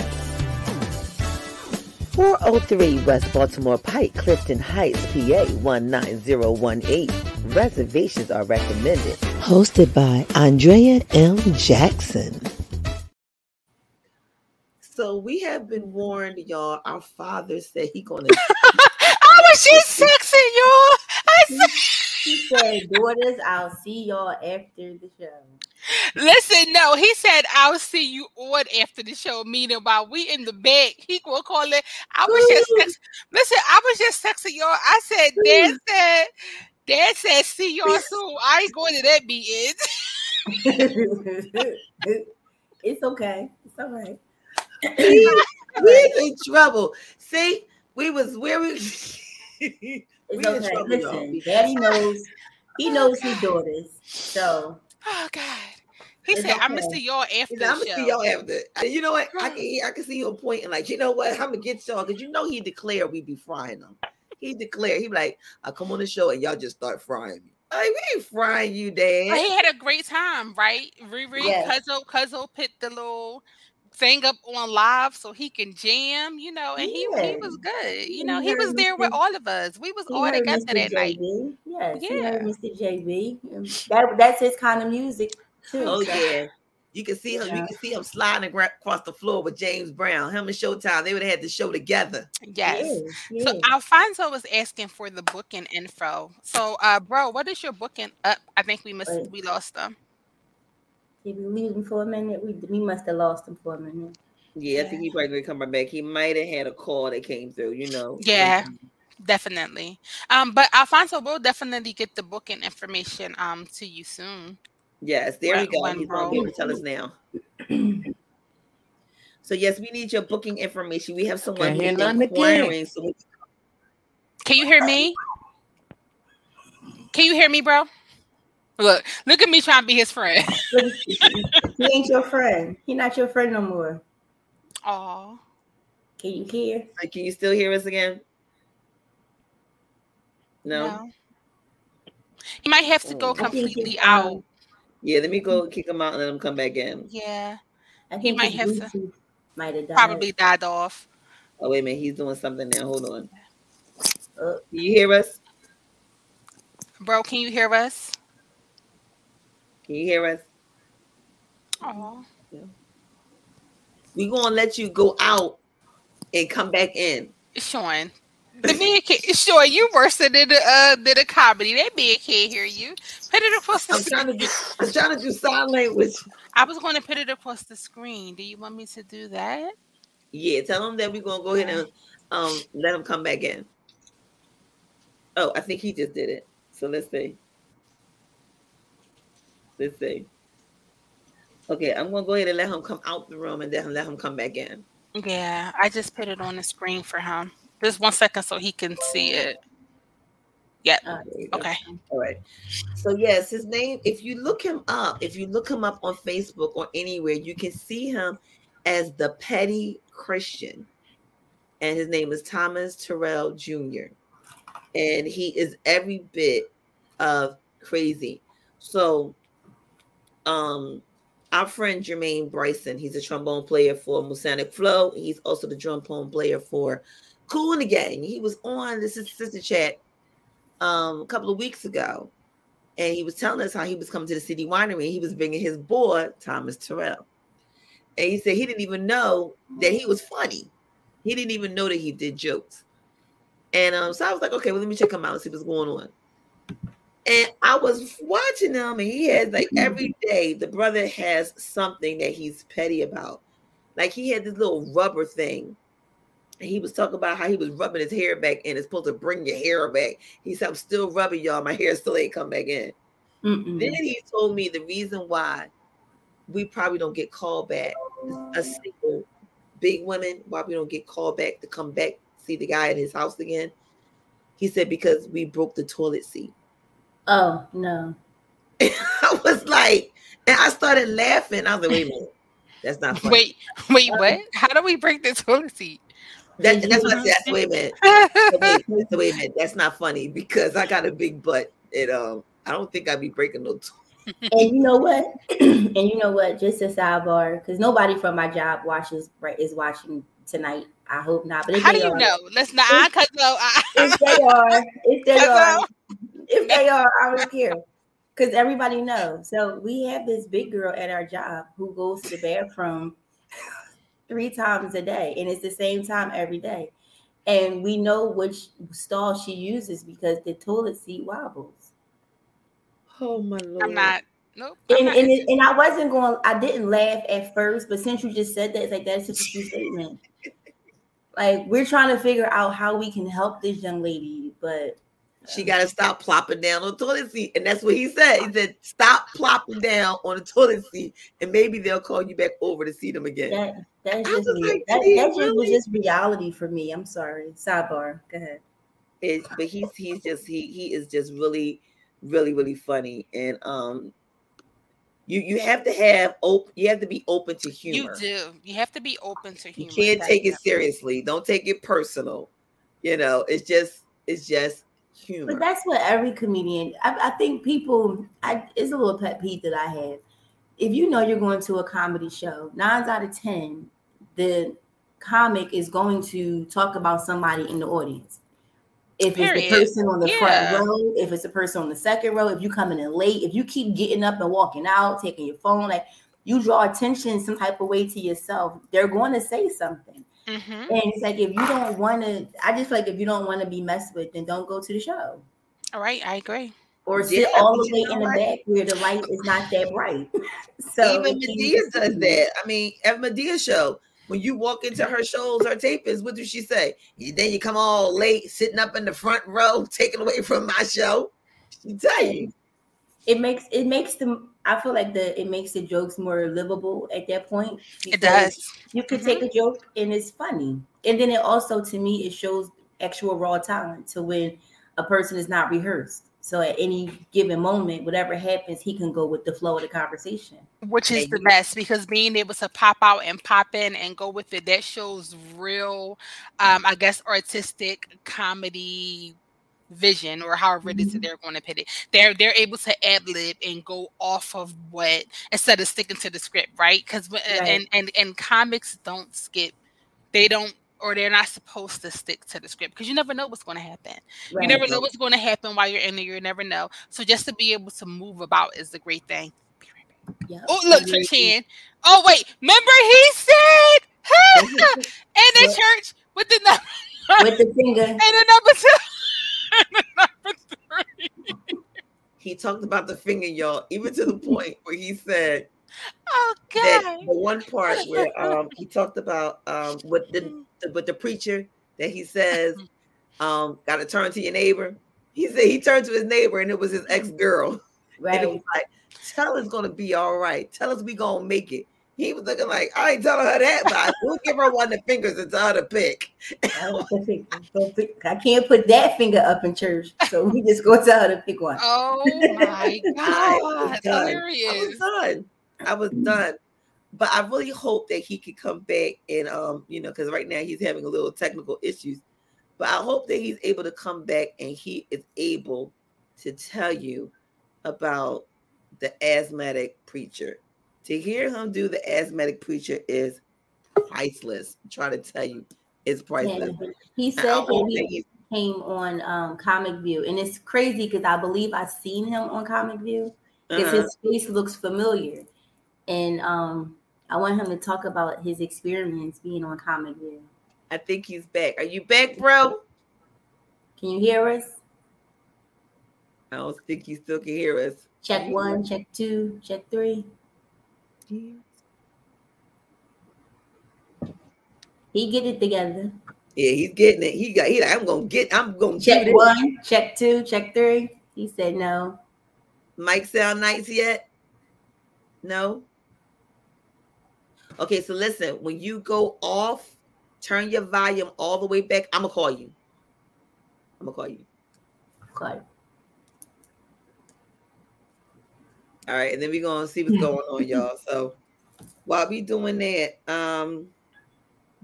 403 West Baltimore Pike, Clifton Heights, PA 19018. Reservations are recommended. Hosted by Andrea M. Jackson. So we have been warned, y'all. Our father said he gonna I was just texting y'all. I said, He said, "Daughters, I'll see y'all after the show." Listen, no, he said I'll see you on after the show. Meaning while we in the back, he gonna call it. I was just text, listen, I was just texting y'all. I said, Dad said, Dad said, see y'all soon. I ain't going to that meeting. it's okay. It's all right. we in trouble. See, we was where we It's We in okay. trouble, y'all. Listen, Daddy knows. He knows his daughters. So Oh God. He It's said, I'm gonna see y'all after I'm gonna see y'all after. And you know what? I can I can see him pointing like, you know what? I'm gonna get y'all because you know he declared we'd be frying them. He declared he be like, I come on the show and y'all just start frying me. Like we ain't frying you, But Dad. he had a great time, right? Riri, Yes. Cuzzo, Cuzzo put the little thing up on live so he can jam, you know, and he, he was good. You know, he was there with all of us. We was he all together Mr. that night. JB. Yes, Yeah. Mr. JB. That that's his kind of music too. Oh So, yeah. You can see him, you can see him sliding agra- across the floor with James Brown. Him and Showtime, they would have had the show together. Yes. yeah, So. Alfonso was asking for the booking info. So uh bro, what is your booking up? I think we must Wait. we lost them. Did we lose him for a minute? We we must have lost him for a minute. Yeah, I think he probably gonna come back. He might have had a call that came through, you know. Yeah. Definitely. Um, but Alfonso will definitely get the booking information um to you soon. Yes, there we go. when He's gonna be able to tell us now. so yes, we need your booking information. We have someone Can't who's inquiring. So we- Can you hear me? Can you hear me, bro? Look, look at me trying to be his friend. He ain't your friend. He not your friend no more. Oh, Can you hear? can you still hear us again? No. no. He might have to go Oh. I think completely out. Yeah, let me go kick him out and let him come back in. Yeah, I He might his have to- might have died. probably died off. Oh wait a minute, he's doing something now. Hold on. Uh, Can you hear us? Bro, can you hear us? Can you hear us? Oh, We gonna let you go out and come back in. Sean. The man can't. Sean, you worse than the uh than the comedy. That man can't hear you. Put it across the I'm trying to screen. do I'm trying to do sign language. I was going to put it across the screen. Do you want me to do that? Yeah, tell him that we're gonna go ahead and um let him come back in. Oh, I think he just did it. So let's see. Let's see. Okay, I'm gonna go ahead and let him come out the room and then let him come back in. Yeah, I just put it on the screen for him. Just one second so he can see it. Yep. There you go. Okay. All right. So yes, his name. If you look him up, if you look him up on Facebook or anywhere, you can see him as the Petty Christian, and his name is Thomas Terrell Jr. And he is every bit of crazy. So, um, our friend Jermaine Bryson, he's a trombone player for Musanic Flow. He's also the trombone player for Kool & the Gang. He was on is Sister Chat um a couple of weeks ago, and he was telling us how he was coming to the city winery. And he was bringing his boy Thomas Terrell, and he said he didn't even know that he was funny. He didn't even know that he did jokes. And um, so I was like, okay, well, let me check him out and see what's going on. And I was watching him, and he has like every day the brother has something that he's petty about. Like he had this little rubber thing. And he was talking about how he was rubbing his hair back in. It's supposed to bring your hair back. He said, I'm still rubbing y'all. My hair still ain't come back in. Mm-mm. Then he told me the reason why we probably don't get called back, a single big women, why we don't get called back to come back see the guy at his house again. He said because we broke the toilet seat. Oh no. I was like, and I started laughing. I was like, wait a minute, that's not funny. Wait, wait, uh, what? How do we break the toilet seat? That, that's what I said. That's, wait a minute. So wait, so wait a minute. That's not funny because I got a big butt. And um, I don't think I'd be breaking no. T- and you know what? and you know what? Just a sidebar, because nobody from my job watches right is watching tonight. I hope not. But if How do you are, know? Let's not. I cause no. I, If they are, if they are, if they are, I don't care. Because everybody knows. So we have this big girl at our job who goes to the bathroom three times a day, and it's the same time every day. And we know which stall she uses because the toilet seat wobbles. oh my lord! I'm not. Nope. I'm And not- and, and I wasn't going. I didn't laugh at first, but since you just said that, it's like that's such a true statement. Like we're trying to figure out how we can help this young lady, but She um, got to stop plopping down on the toilet seat, and that's what he said. He said, "Stop plopping down on the toilet seat, and maybe they'll call you back over to see them again." that that's I just like, that, "Gee, that just was just reality for me. I'm sorry. Sidebar. Go ahead. It, but he's he's just he he is just really really really funny, and um, you you have to have open you have to be open to humor you do. You have to be open to humor You can't take it seriously. Don't take it personal. You know, it's just it's just humor. But that's what every comedian. I, I think people. I, it's a little pet peeve that I have. If you know you're going to a comedy show, nine out of ten, the comic is going to talk about somebody in the audience. If it's the person on the Yeah. front row, if it's the person on the second row, if you coming in late, if you keep getting up and walking out, taking your phone, like you draw attention some type of way to yourself, they're going to say something. Mhm. And it's like if you don't want to, I just feel like if you don't want to be messed with, then don't go to the show All right, I agree. or Yeah, sit all the way in the back where the light is not that bright. So Even if Madea you- does that. I mean, at Madea show, when you walk into her shows, her tapings, what does she say? Then you come all late, sitting up in the front row, taken away from my show. She tell you. It makes it makes them. I feel like the it makes the jokes more livable at that point. It does. You could Mhm. take a joke and it's funny, and then it also to me it shows actual raw talent to when a person is not rehearsed. So at any given moment, whatever happens, he can go with the flow of the conversation. Which is the best because being able to pop out and pop in and go with it, that shows real, um, I guess, artistic comedy vision or however it is that Mhm. they're going to put it. They're they're able to ad lib and go off of what instead of sticking to the script, right? Because and and and comics don't skip, they don't or they're not supposed to stick to the script because you never know what's going to happen. You Right. never know what's going to happen while you're in there. You never know. So just to be able to move about is a great thing. Be. Yep. Oh, look, I really Trishan. Oh, wait. Remember he said in the Yeah. church with the number with the finger. and the number two. and the number three. He talked about the finger, y'all, even to the point where he said Oh, that the one part where um he talked about um with the, the with the preacher that he says um gotta turn to your neighbor. He said he turned to his neighbor and it was his ex-girl. And it Right. was like, tell us gonna be all right. Tell us we gonna make it. He was looking like I ain't telling her that, but I will give her one of the fingers and tell her to pick. I can't put that finger up in church, so we just go tell her to pick one. Oh my god, hilarious! I was done. I was done. But I really hope that he could come back and um, you know, because right now he's having a little technical issues. But I hope that he's able to come back and he is able to tell you about the asthmatic preacher. To hear him do the asthmatic preacher is priceless. I'm trying to tell you, it's priceless. Yeah, he said that he came on um, Comic View, and it's crazy because I believe I've seen him on Comic View because uh-huh. his face looks familiar, and um, I want him to talk about his experience being on Comic View. I think he's back. Are you back, bro? Can you hear us? I don't think you still can hear us. Check one, check two, check three. He get it together. Yeah, he's getting it. He got. He. like, I'm gonna get. I'm gonna check one, check two, check three. He said no. Mike sound nice yet? No. Okay, so listen. When you go off, turn your volume all the way back. I'm gonna call you. I'm gonna call you. Okay. All right, and then we're gonna see what's going on, y'all. So while we doing that, um,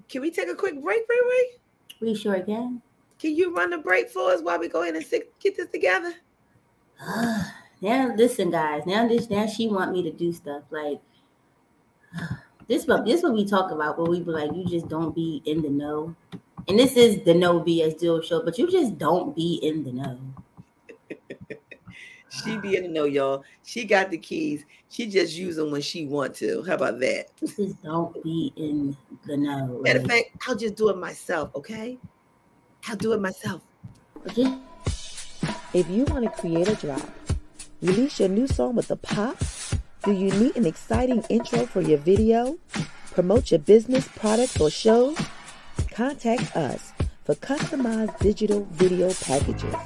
can we take a quick break, Ray Ray? We sure can. Can you run the break for us while we go ahead and get this together? now listen, guys. Now this now she want me to do stuff like this. But this what we talk about, where we be like, you just don't be in the know. And this is the no BS Duo show, but you just don't be in the know. She be in the know, y'all. She got the keys. She just use them when she want to. How about that? Just don't be in the know. Matter of fact, I'll just do it myself. Okay, I'll do it myself. Okay. If you want to create a drop, release your new song with a pop. Do you need an exciting intro for your video? Promote your business, products, or shows? Contact us for customized digital video packages.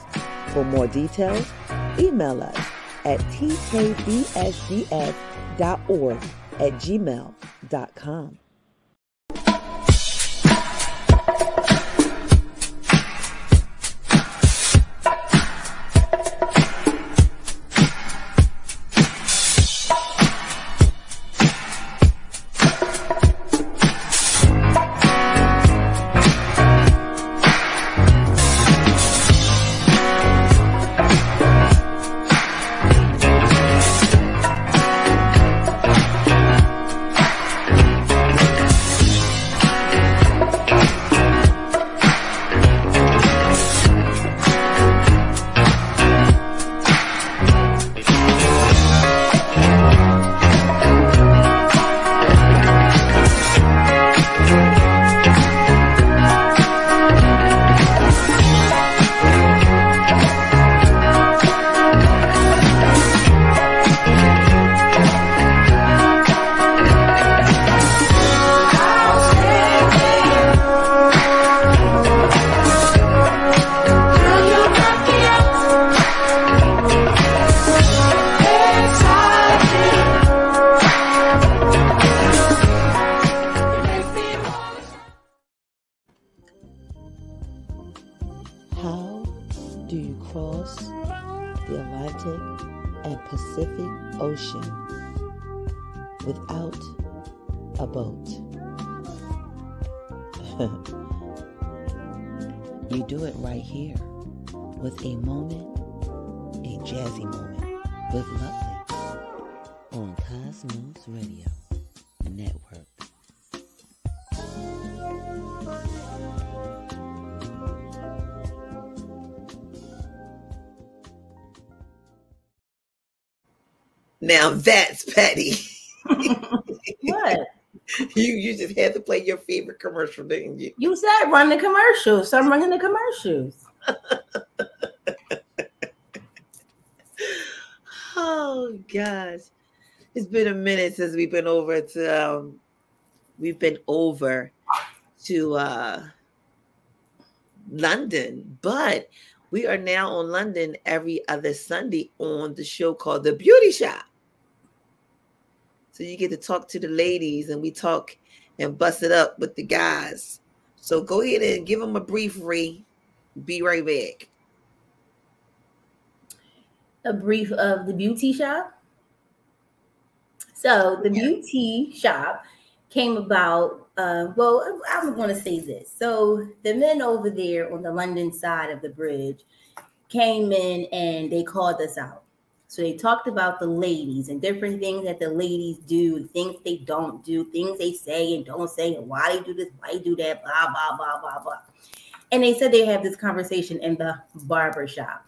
For more details, email us at tkbsds.org at gmail.com. Now that's petty. what? You you just had to play your favorite commercial, didn't you? You said run the commercials, so I'm running the commercials. Oh gosh. It's been a minute since we've been over to um we've been over to uh London, but we are now on London every other Sunday on the show called The Beauty Shop. So you get to talk to the ladies and we talk and bust it up with the guys. So go ahead and give them a brief re. Be right back. A brief of the beauty shop. So the beauty shop came about. Uh, well, I'm going to say this. So the men over there on the London side of the bridge came in and they called us out. So they talked about the ladies and different things that the ladies do, things they don't do, things they say and don't say, and why they do this, why they do that, blah, blah, blah, blah, blah. And they said they have this conversation in the barber shop.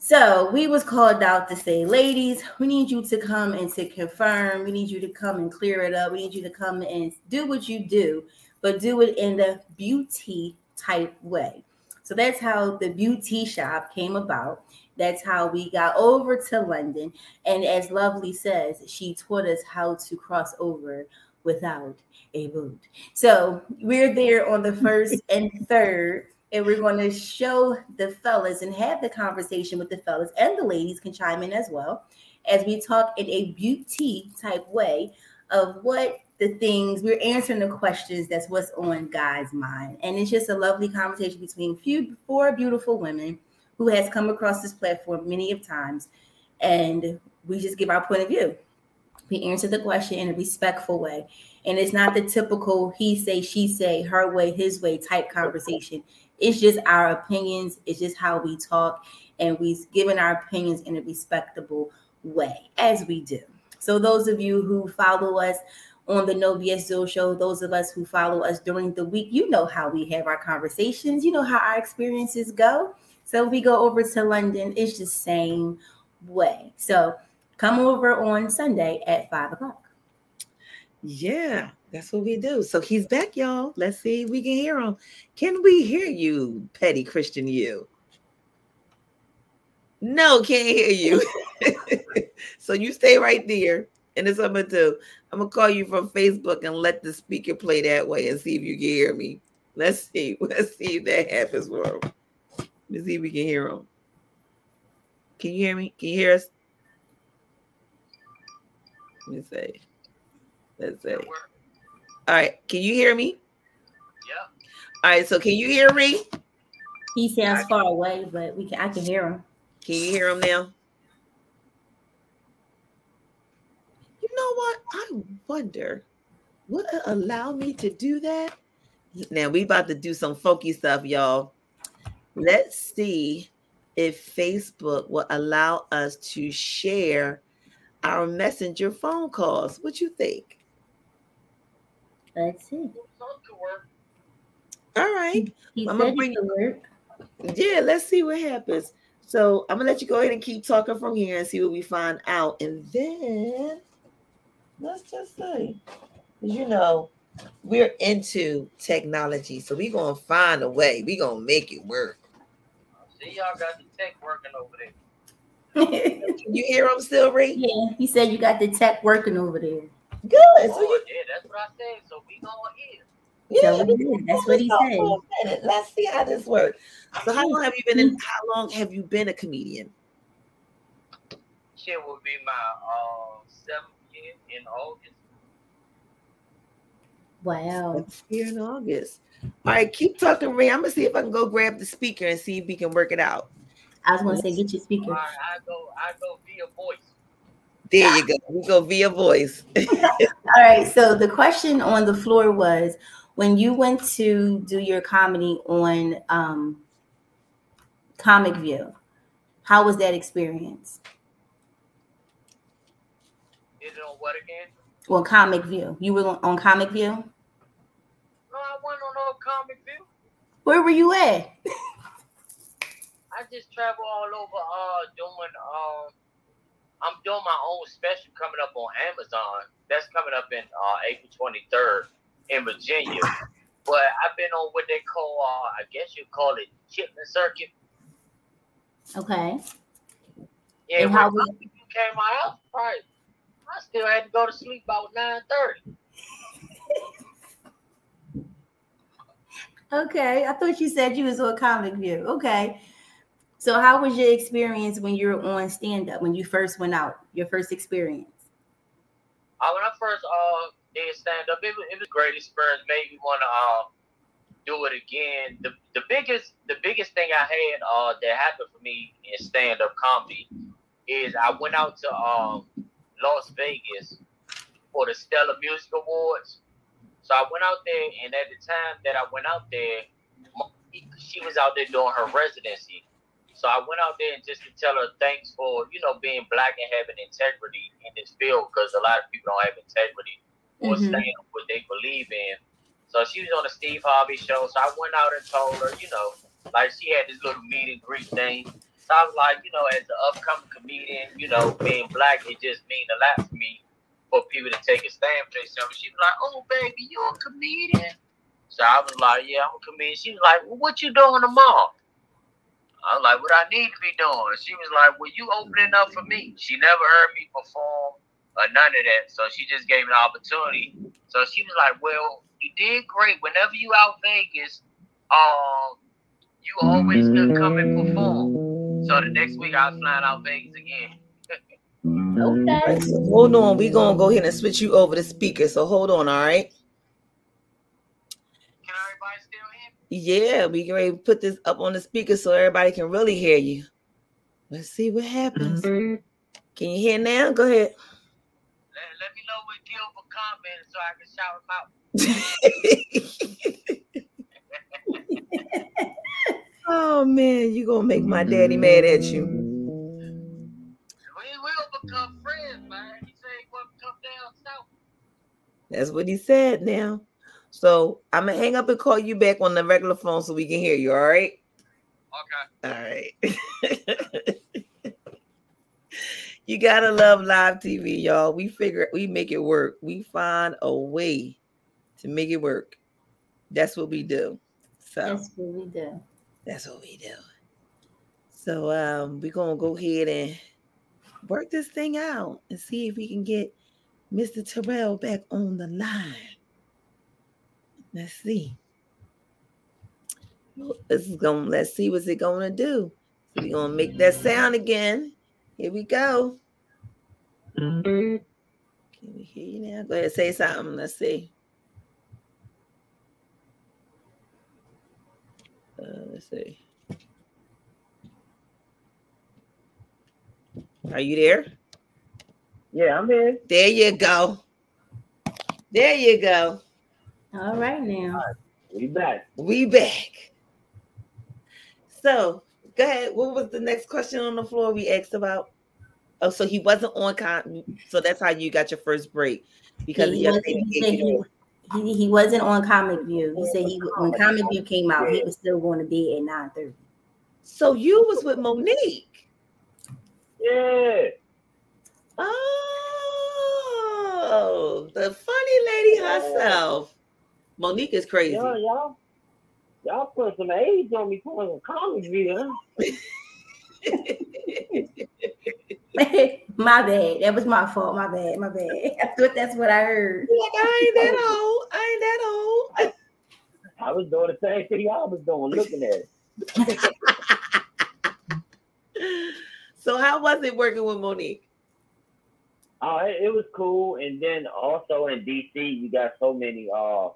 So we was called out to say, ladies, we need you to come and to confirm. We need you to come and clear it up. We need you to come and do what you do, but do it in the beauty type way. So that's how the beauty shop came about. That's how we got over to London. And as Lovely says, she taught us how to cross over without a boot. So we're there on the first and third, and we're going to show the fellas and have the conversation with the fellas, and the ladies can chime in as well as we talk in a beauty type way of what the things we're answering the questions that's what's on guys' mind. And it's just a lovely conversation between few four beautiful women who has come across this platform many of times, and we just give our point of view. We answer the question in a respectful way. And it's not the typical he say, she say, her way, his way type conversation. It's just our opinions, it's just how we talk, and we've given our opinions in a respectable way, as we do. So, those of you who follow us on the No BS show, those of us who follow us during the week, you know how we have our conversations, you know how our experiences go. So we go over to London, it's the same way. So come over on Sunday at five o'clock. Yeah, that's what we do. So he's back, y'all. Let's see if we can hear him. Can we hear you, petty Christian you? No, can't hear you. so you stay right there. And this I'm gonna do. I'm gonna call you from Facebook and let the speaker play that way and see if you can hear me. Let's see. Let's see if that happens him. Let's see if we can hear him. Can you hear me? Can you hear us? Let me say. Let's say. All right. Can you hear me? Yeah. All right. So can you hear me? He sounds far away, but we can I can hear him. Can you hear him now? You know what? I wonder would it allow me to do that? Now we about to do some folky stuff, y'all. Let's see if Facebook will allow us to share our messenger phone calls. What you think? Let's see. All right. He I'm said gonna it bring could work. Yeah, let's see what happens. So I'm gonna let you go ahead and keep talking from here and see what we find out. And then let's just say, 'cause you know, we're into technology, so we're gonna find a way. We're gonna make it work. See, y'all got the tech working over there. Can you hear him still, Ray? yeah, he said you got the tech working over there. Good. So Oh, you, yeah, that's what I said. So we going here. yeah, So we. That's what he said. for a minute. Let's see how this works. So how long have you been in how long have you been a comedian? Shit will be my uh seventh year in August. Wow. Here in August. All right, keep talking, Ray. I'm gonna see if I can go grab the speaker and see if we can work it out. I was gonna say get your All speaker. right, I go, I go via voice. There you go. We go via voice. All right. So the question on the floor was when you went to do your comedy on um, Comic View, how was that experience? Is it on what again? On Comic View, you were on, on Comic View. No, I went on no comic view. Where were you at? I just travel all over uh doing um I'm doing my own special coming up on Amazon. That's coming up in uh April 23rd in Virginia. But I've been on what they call uh I guess you call it Chitlin Circuit. Okay. Yeah, And how was- you came house, probably I still had to go to sleep about nine thirty. Okay. I thought you said you was on Comic View. Okay. So how was your experience when you were on stand up when you first went out? Your first experience? I stand up. It it was a great experience. Made me want to uh, do it again. The the biggest the biggest thing I had uh, that happened for me in stand up comedy is I went out to um, Las Vegas for the Stellar Music Awards. So I went out there, and at the time that I went out there, she was out there doing her residency. So I went out there and just to tell her thanks for you know being black and having integrity in this field because a lot of people don't have integrity or mm-hmm. stand up what they believe in. So she was on the Steve Harvey show. So I went out and told her, you know, like she had this little meet and greet thing. So I was like, you know, as an upcoming comedian, you know, being black, it just means a lot to me for people to take a stand for themselves. She was like, "Oh, baby, you're a comedian?" So I was like, "Yeah, I'm a comedian." She was like, "Well, what you doing tomorrow?" I was like, "What I need to be doing." She was like, "Well, you opening up for me." She never heard me perform or none of that, so she just gave me an opportunity. So she was like, "Well, you did great. Whenever you out Vegas, um, you always could come and perform." So the next week I was flying out Vegas again. Okay. Hold on, We're gonna go ahead and switch you over to speaker. So hold on, all right. Can everybody still hear? Yeah, we can ready to put this up on the speaker so everybody can really hear you. Let's see what happens. Mm-hmm. Can you hear now? Go ahead. Let, let me know what Gilbert commented so I can shout him out. oh man, you gonna make my daddy mad at you. We will become friends, man. He said he want to come down south. That's what he said now. So I'm gonna hang up and call you back on the regular phone so we can hear you. All right. Okay. All right. you gotta love live TV, y'all. We figure we make it work. We find a way to make it work. That's what we do. So That's what we do. that's what we do. So um, we're gonna go ahead and work this thing out and see if we can get Mr. Terrell back on the line. Let's see. This is going. Let's see what's it going to do. We're gonna make that sound again. Here we go. Can we hear you now? Go ahead, say something. Let's see. Uh, let's see. Are you there? Yeah, I'm here. There you go. There you go. All right now. We back. We back. So go ahead. What was the next question on the floor we asked about? Oh, so he wasn't on con. So that's how you got your first break because He your wasn't, he, gave said you- he, he, he wasn't on Comic View. He said he when Comic View came out, he was still going to be at nine thirty. So you was with Monique. Yeah. Oh, the funny lady herself. Monique is crazy. Y'all, y'all, y'all put some age on me pulling a comic view, huh? my bad. That was my fault. My bad. My bad. I thought that's what I heard. Like, I ain't that old. I ain't that old. I was doing the same thing y'all was doing, looking at it. So how was it working with Monique? Uh, it, it was cool. And then also in DC, you got so many uh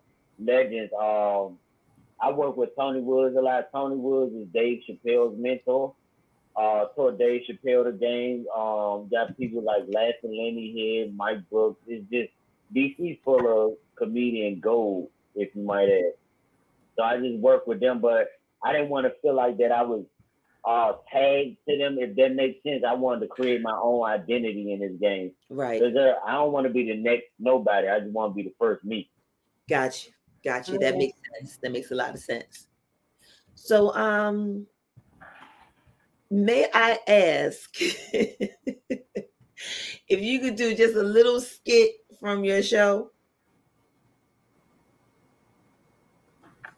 legends. Um, I work with Tony Woods a lot. Tony Woods is Dave Chappelle's mentor. Uh, taught Dave Chappelle the game. Um, got people like Lasse Lenny here, Mike Brooks. It's just DC's full of comedian gold, if you might add. So I just work with them, but I didn't want to feel like that I was uh tagged to them. If that makes sense, I wanted to create my own identity in this game. Right. Because uh, I don't want to be the next nobody. I just want to be the first me. Got you. Got you. That makes sense. That makes a lot of sense. So um may I ask if you could do just a little skit from your show?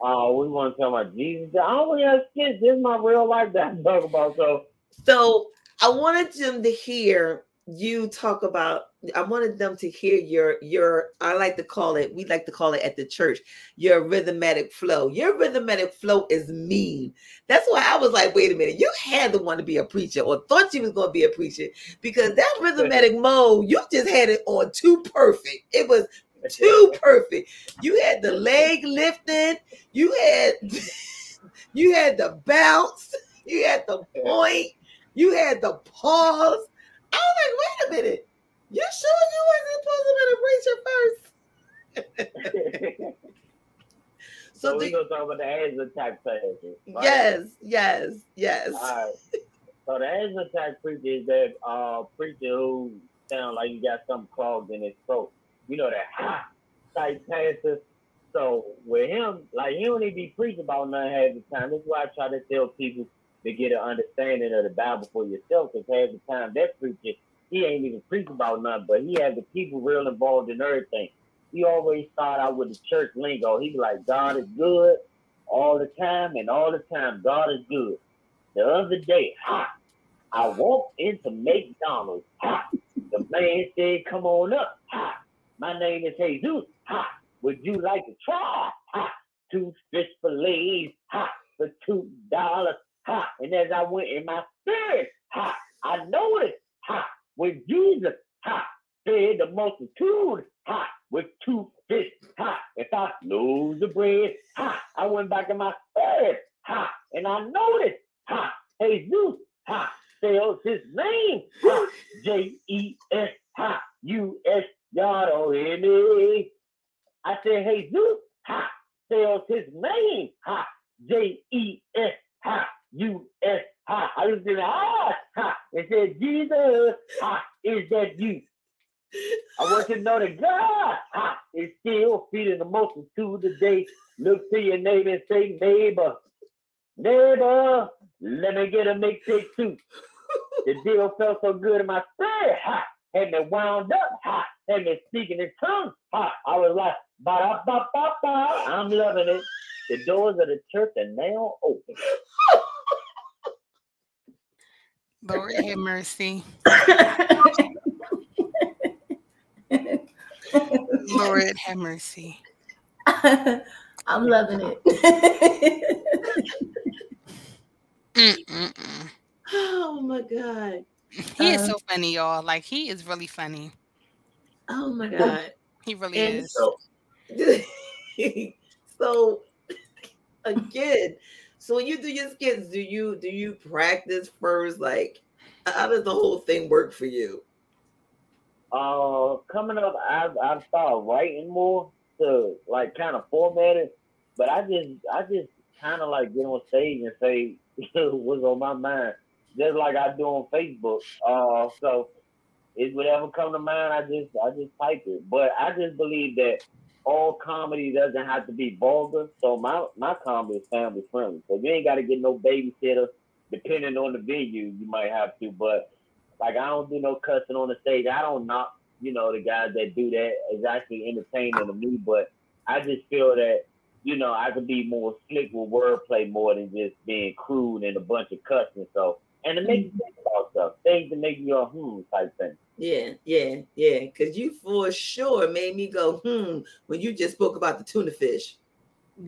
Uh, we want to talk about Jesus. I don't want to skits. This is my real life that I'm talking about. So So I wanted them to hear you talk about I wanted them to hear your your I like to call it we like to call it at the church your rhythmatic flow. Your rhythmatic flow is mean. That's why I was like, wait a minute, you had to want to be a preacher or thought you was going to be a preacher because that rhythmatic mode you just had it on too perfect. It was too perfect. You had the leg lifting. You had you had the bounce. You had the point. You had the pause. I was like, wait a minute. You sure you wasn't supposed to be the preacher first? So, so we the, gonna talk about the hands attack classes. right? yes, yes, yes. All right. So the hands attack preacher is that uh preacher who sound like you got something clogged in his throat. You know that ha type pastor. So with him, like he don't even be preaching about nothing half the time. That's why I try to tell people to get an understanding of the Bible for yourself. Because half the time that preacher, he ain't even preaching about nothing, but he has the people real involved in everything. He always start out with the church lingo. He be like, God is good all the time, and all the time, God is good. The other day, ha, I walked into McDonald's. Ha, the man said, Come on up. Ha, my name is Jesus. Ha, would you like to try? Ha, two fish fillets. Ha, for two dollars. Ha, and as I went in my spirit, ha, I noticed. Ha, when Jesus, ha, fed the multitude, ha, with two fish, ha, if I lose the bread, ha, I went back in my spirit, ha, and I noticed, ha, Jesus, ha, spells his name, ha, J E S, ha, U S, y'all don't hear me. I said, Jesus, ha, spells his name, ha, J E S, ha, U S, ha. I in the eyes, ha, and said, Jesus, ha, is that you? I want you to know that God ha, is still feeding the multitude today. Look to your neighbor and say, neighbor, neighbor, let me get a mixtape too. The deal felt so good in my spirit. Ha, had me wound up. Ha, had me speaking in tongues. Ha, I was like, ba ba ba ba. I'm loving it. The doors of the church are now open. Lord have mercy. Lord have mercy. I'm loving it. Mm-mm-mm. Oh my God. He is Uh, so funny, y'all. Like he is really funny. Oh my God. He really And is. so, so again, so when you do your skits, do you do you practice first? Like, how does the whole thing work for you? Uh, coming up, I've I've started writing more to like kind of format it, but I just I just kind of like get on stage and say what's on my mind, just like I do on Facebook. Uh, so it's whatever come to mind. I just I just type it, but I just believe that all comedy doesn't have to be vulgar. So my my comedy is family friendly. So you ain't got to get no babysitter. Depending on the venue, you might have to, but like I don't do no cussing on the stage. I don't knock, you know, the guys that do that is actually entertaining to me. But I just feel that, you know, I could be more slick with wordplay more than just being crude and a bunch of cussing. So and to make you think about stuff, things to make you a hmm type thing. Yeah, yeah, yeah. Because you for sure made me go hmm when you just spoke about the tuna fish.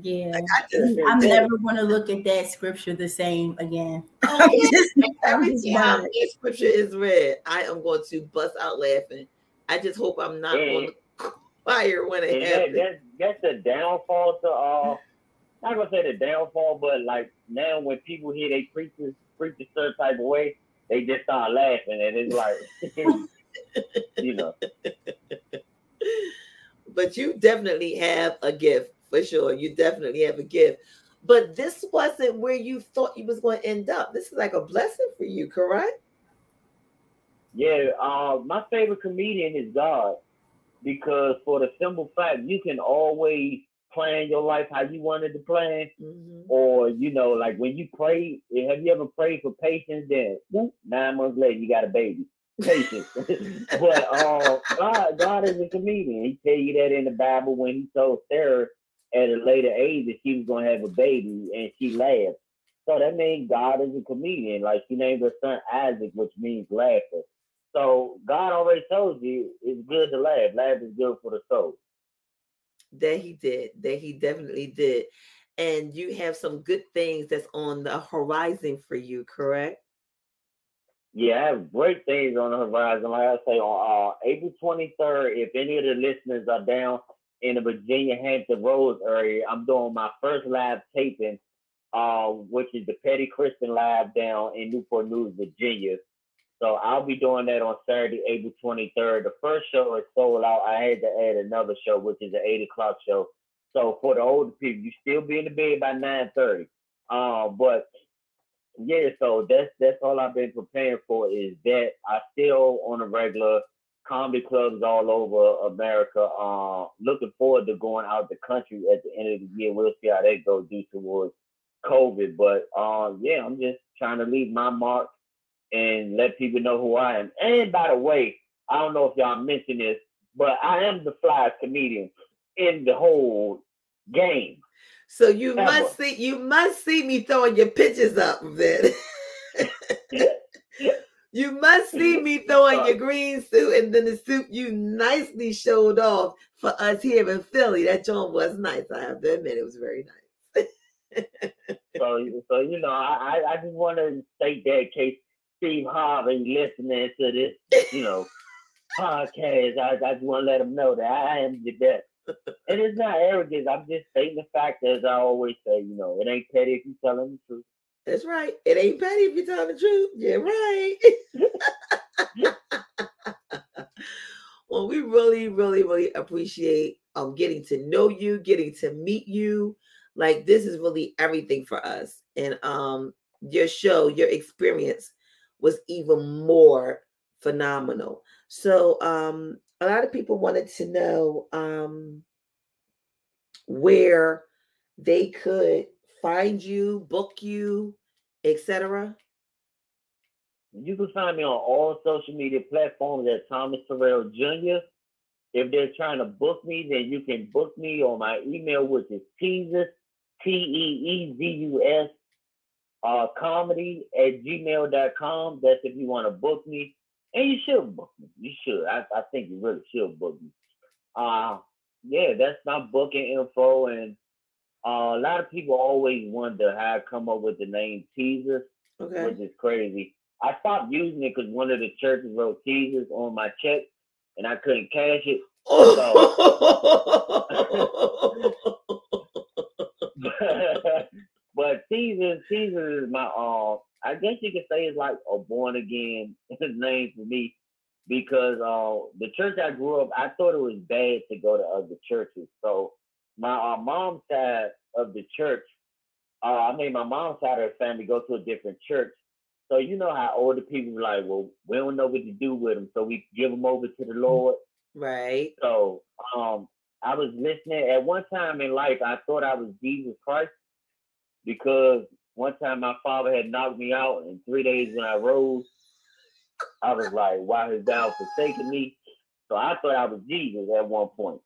yeah. Like I just I'm never going to look at that scripture the same again. Oh, yeah. Every I'm time that scripture is read, I am going to bust out laughing. I just hope I'm not Yeah. on the choir when it And that, happens. that's that's the downfall to all. uh not gonna say the downfall, but like now when people hear they preachers preach a certain type of way, they just start laughing and it's like you know. but you definitely have a gift for sure. You definitely have a gift. But this wasn't where you thought you was going to end up. This is like a blessing for you, correct? Yeah, uh my favorite comedian is God because for the simple fact you can always plan your life how you wanted to plan. Mhm. Or you know, like when you pray, have you ever prayed for patience? Then whoop, nine months later, you got a baby. Patience, but uh, God, God is a comedian. He tell you that in the Bible when He told Sarah at a later age that she was gonna have a baby, and she laughed. So that means God is a comedian. Like she named her son Isaac, which means laughter. So God already told you it's good to laugh. Laugh is good for the soul. That he did. That he definitely did. And you have some good things that's on the horizon for you, correct? Yeah, I have great things on the horizon. Like I say, on uh, April 23rd, if any of the listeners are down in the Virginia Hampton Roads area, I'm doing my first live taping, uh, which is the Petty Christian Live down in Newport News, Virginia. So I'll be doing that on Saturday, April 23rd. The first show is sold out. I had to add another show, which is an 8 o'clock show. So for the older people, you still be in the bed by 9:30. Uh, but yeah, so that's that's all I've been preparing for is that I still on a regular comedy clubs all over America. Uh, looking forward to going out the country at the end of the year. We'll see how that goes due towards COVID. But uh, yeah, I'm just trying to leave my mark and let people know who I am. And by the way, I don't know if y'all mentioned this, but I am the flyest comedian in the whole game. So you Ever. must see you must see me throwing your pictures up then. you must see me throwing your green suit and then the suit you nicely showed off for us here in Philly. That joint was nice. I have to admit it was very nice. so, so you know, I, I just want to state that in case Steve Harvey listening to this, you know, podcast. I, I just want to let him know that I am the best. and it's not arrogance. I'm just stating the fact, as I always say, you know, it ain't petty if you're telling the truth. That's right. It ain't petty if you're telling the truth. Yeah, right. well, we really, really, really appreciate um getting to know you, getting to meet you. Like this is really everything for us. And um your show, your experience was even more phenomenal. So um a lot of people wanted to know um, where they could find you, book you, etc. You can find me on all social media platforms at Thomas Terrell Jr. If they're trying to book me, then you can book me on my email, which is Teezus, T E E Z U S, uh, comedy at gmail.com. That's if you want to book me. And you should book me. You should. I, I think you really should book me. Uh yeah, that's my booking info. And uh, a lot of people always wonder how I come up with the name Teezus, okay. which is crazy. I stopped using it because one of the churches wrote Teezus on my check and I couldn't cash it. So, but Teezus, Teezus is my uh I guess you could say it's like a born again name for me because uh, the church I grew up, I thought it was bad to go to other churches. So my uh, mom's side of the church, uh, I made my mom's side of the family go to a different church. So you know how older people are like, well, we don't know what to do with them, so we give them over to the Lord. Right. So um, I was listening. At one time in life, I thought I was Jesus Christ because one time my father had knocked me out, and three days when I rose, I was like, why has thou forsaken me? So I thought I was Jesus at one point.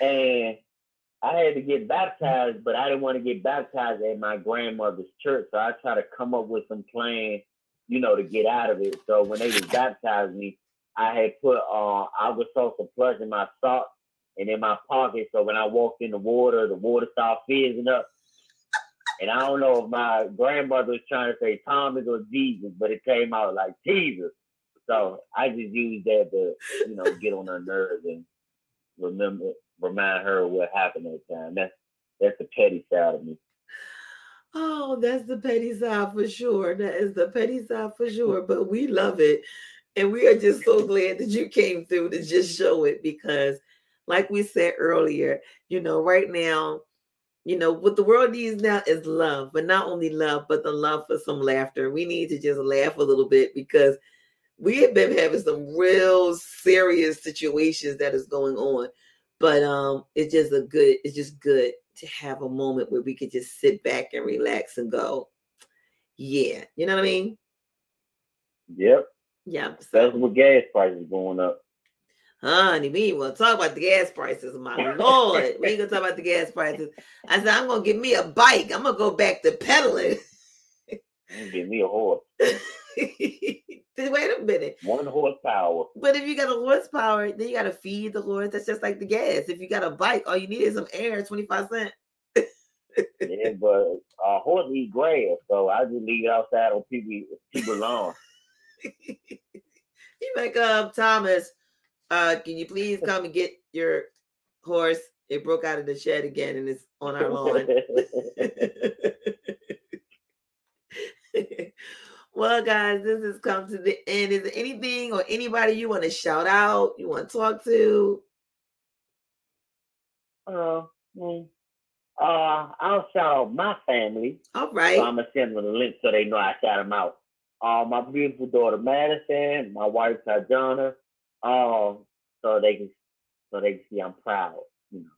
And I had to get baptized, but I didn't want to get baptized at my grandmother's church. So I tried to come up with some plan, you know, to get out of it. So when they was baptized me, I had put uh I Alka-Seltzer Plus in my sock and in my pocket. So when I walked in the water, the water started fizzing up. And I don't know if my grandmother was trying to say Thomas or Jesus, but it came out like Jesus. So I just used that to, you know, get on her nerves and remember, remind her of what happened that time. That's that's the petty side of me. Oh, that's the petty side for sure. That is the petty side for sure. But we love it. And we are just so glad that you came through to just show it because, like we said earlier, you know, right now, you know, what the world needs now is love, but not only love, but the love for some laughter. We need to just laugh a little bit because we have been having some real serious situations that is going on. But um, it's just a good, it's just good to have a moment where we could just sit back and relax and go, yeah, you know what I mean? Yep. Yeah. So. That's what gas prices going up honey, we ain't to talk about the gas prices, my lord. we ain't gonna talk about the gas prices. I said, I'm gonna get me a bike. I'm gonna go back to pedaling. Give me a horse. Wait a minute. One horsepower. But if you got a horsepower, then you gotta feed the horse. That's just like the gas. If you got a bike, all you need is some air, 25 cents. yeah, but a horse eat grass, so I just leave it outside on people people lawn. you like, um, Thomas, uh, can you please come and get your horse? It broke out of the shed again and it's on our lawn. well, guys, this has come to the end. Is there anything or anybody you want to shout out? You want to talk to? Uh, mm, uh, I'll shout out my family. All right. So I'm gonna send them the link so they know I shout them out. Uh, my beautiful daughter Madison, my wife Tajana, um, so they can so they can see I'm proud. You know.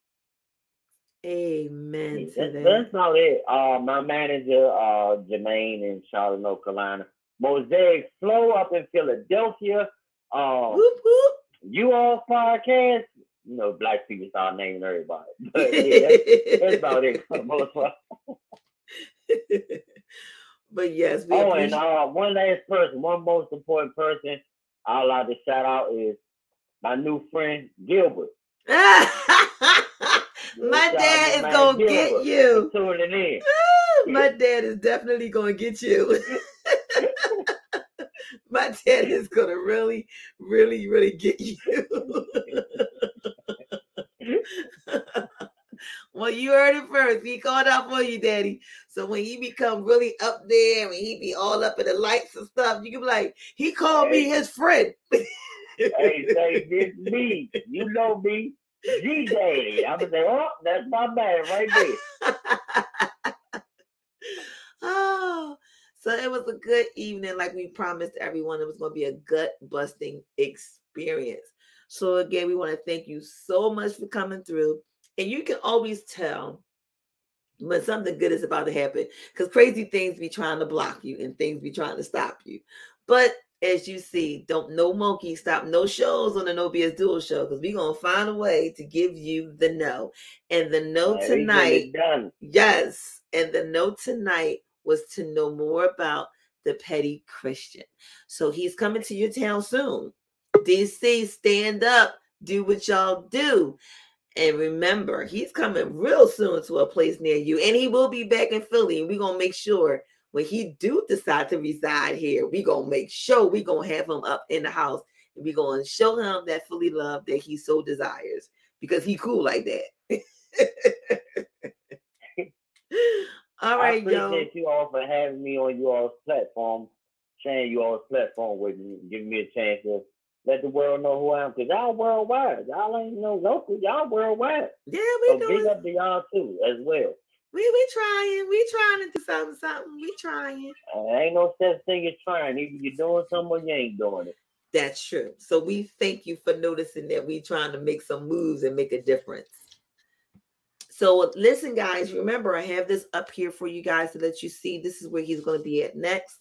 Amen. Yeah, that's, that. that's about it. Uh, my manager, uh, Jermaine in Charlotte, North Carolina. Mosaic Flow up in Philadelphia. Uh, Whoop, whoop. you all podcast. You know, black people start naming everybody. But yeah, that's, that's about it for the most part. but yes, we Oh, and uh, one last person, one most important person I'd like to shout out is my new friend Gilbert. my dad is gonna Gilbert get you. Tuning in. my dad is definitely gonna get you. my dad is gonna really, really, really get you. well, you heard it first. He called out for you, daddy. So when he become really up there, when he be all up in the lights and stuff, you can be like, he called me his friend. hey, say this me. You know me. G Daddy. I'm gonna say, oh, that's my man right there. oh, so it was a good evening, like we promised everyone. It was going to be a gut busting experience. So again, we want to thank you so much for coming through. And you can always tell when something good is about to happen because crazy things be trying to block you and things be trying to stop you. But as you see, don't no monkey stop no shows on the No BS Duo Show because we're gonna find a way to give you the no. And the no tonight. Yes. And the note tonight was to know more about the petty Christian. So he's coming to your town soon. DC, stand up, do what y'all do. And remember, he's coming real soon to a place near you. And he will be back in Philly. And we're gonna make sure when he do decide to reside here, we're gonna make sure we're gonna have him up in the house and we're gonna show him that Philly love that he so desires because he cool like that. all right, I appreciate you all for having me on you all's platform, sharing you all's platform with me, giving me a chance to let the world know who I am. Because y'all worldwide. Y'all ain't no local. Y'all worldwide. Yeah, we So we big doing. up to y'all too as well. We we trying. We trying to do something. Something. We trying. Uh, ain't no such thing as trying. Either you're doing something or you ain't doing it. That's true. So we thank you for noticing that we trying to make some moves and make a difference. So listen, guys. Remember, I have this up here for you guys to let you see. This is where he's going to be at next.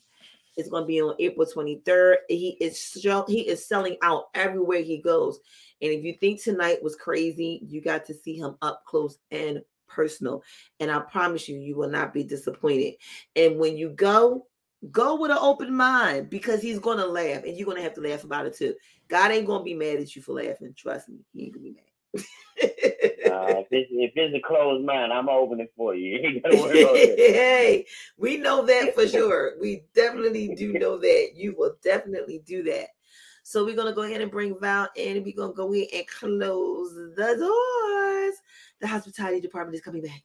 It's going to be on April 23rd. He is he is selling out everywhere he goes. And if you think tonight was crazy, you got to see him up close and personal. And I promise you, you will not be disappointed. And when you go, go with an open mind because he's going to laugh and you're going to have to laugh about it too. God ain't going to be mad at you for laughing. Trust me, he ain't going to be mad. Uh, if, it's, if it's a closed mind, I'm opening for you. You ain't gotta worry about that. hey, we know that for sure. We definitely do know that. You will definitely do that. So we're gonna go ahead and bring Val in, and we're gonna go in and close the doors. The hospitality department is coming back.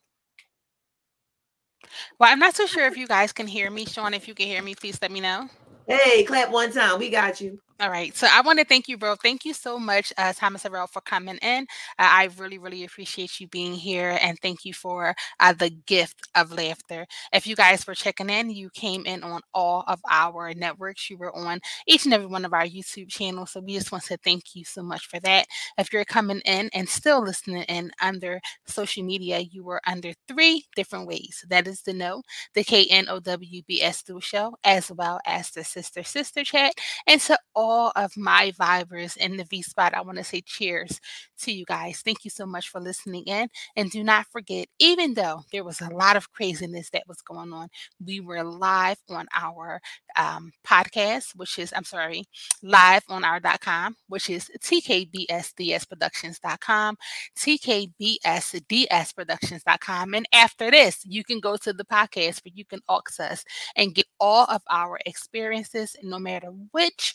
Well, I'm not so sure if you guys can hear me. Sean, if you can hear me, please let me know. Hey, clap one time. We got you. All right. So I want to thank you, bro. Thank you so much, uh, Thomas Terrell, for coming in. Uh, I really, really appreciate you being here. And thank you for uh, the gift of laughter. If you guys were checking in, you came in on all of our networks. You were on each and every one of our YouTube channels. So we just want to thank you so much for that. If you're coming in and still listening in under social media, you were under three different ways. That is the know, the KNOWBS Duo Show, as well as the Sister Sister Chat. And to all all of my vibers in the V spot, I want to say cheers to you guys. Thank you so much for listening in. And do not forget, even though there was a lot of craziness that was going on, we were live on our um, podcast, which is, I'm sorry, live on our dot .com, which is tkbsdsproductions.com, tkbsdsproductions.com. And after this, you can go to the podcast where you can access and get all of our experiences, no matter which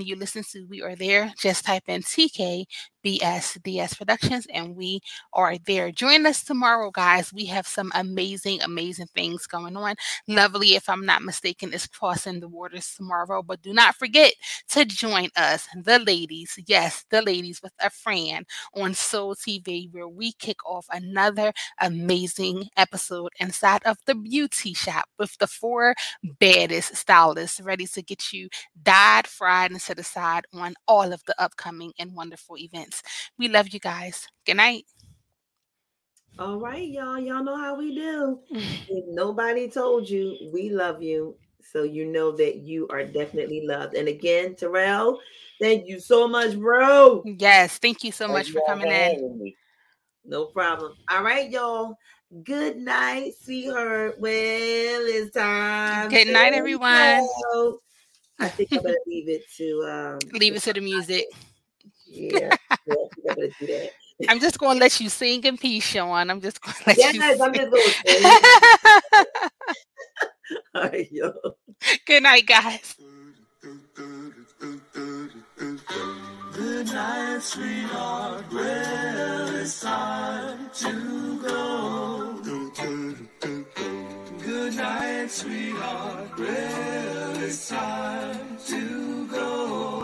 you listen to. We are there. Just type in TK BSDS Productions, and we are there. Join us tomorrow, guys. We have some amazing, amazing things going on. Lovely, if I'm not mistaken, is crossing the waters tomorrow. But do not forget to join us, the ladies. Yes, the ladies with a friend on Soul TV, where we kick off another amazing episode inside of the beauty shop with the four baddest stylists ready to get you dyed, fried, and set aside on all of the upcoming and wonderful events. We love you guys. Good night. All right, y'all. Y'all know how we do. if nobody told you, we love you. So you know that you are definitely loved. And again, Terrell, thank you so much, bro. Yes, thank you so much for coming in. No problem. All right, y'all. Good night, sweetheart. Well, it's time. Good night, everyone. Go. I think I'm gonna leave it to um leave it to the music. Yeah, yeah I'm gonna do that. I'm just gonna let you sing in peace, Sean. I'm just gonna let yes, you. Yes, I'm just gonna sing. All right, yo. Good night, guys. Good night, sweetheart. Well, it's time to go. Good night, sweetheart. Well, it's time to go.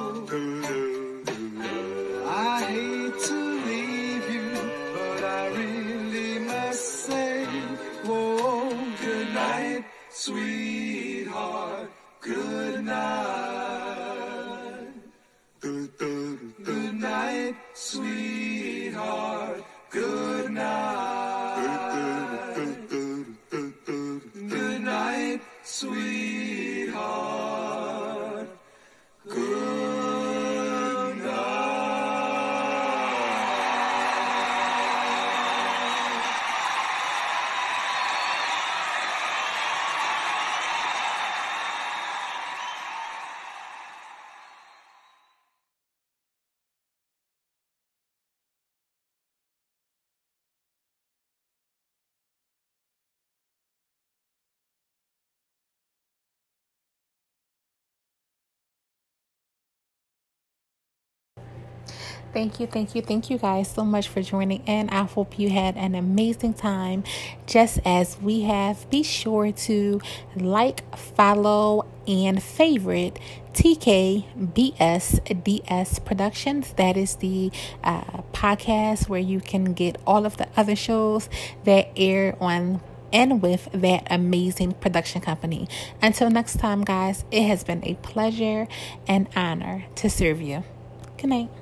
Thank you, thank you, thank you guys so much for joining in. I hope you had an amazing time just as we have. Be sure to like, follow, and favorite TKBSDS Productions. That is the uh, podcast where you can get all of the other shows that air on and with that amazing production company. Until next time, guys, it has been a pleasure and honor to serve you. Good night.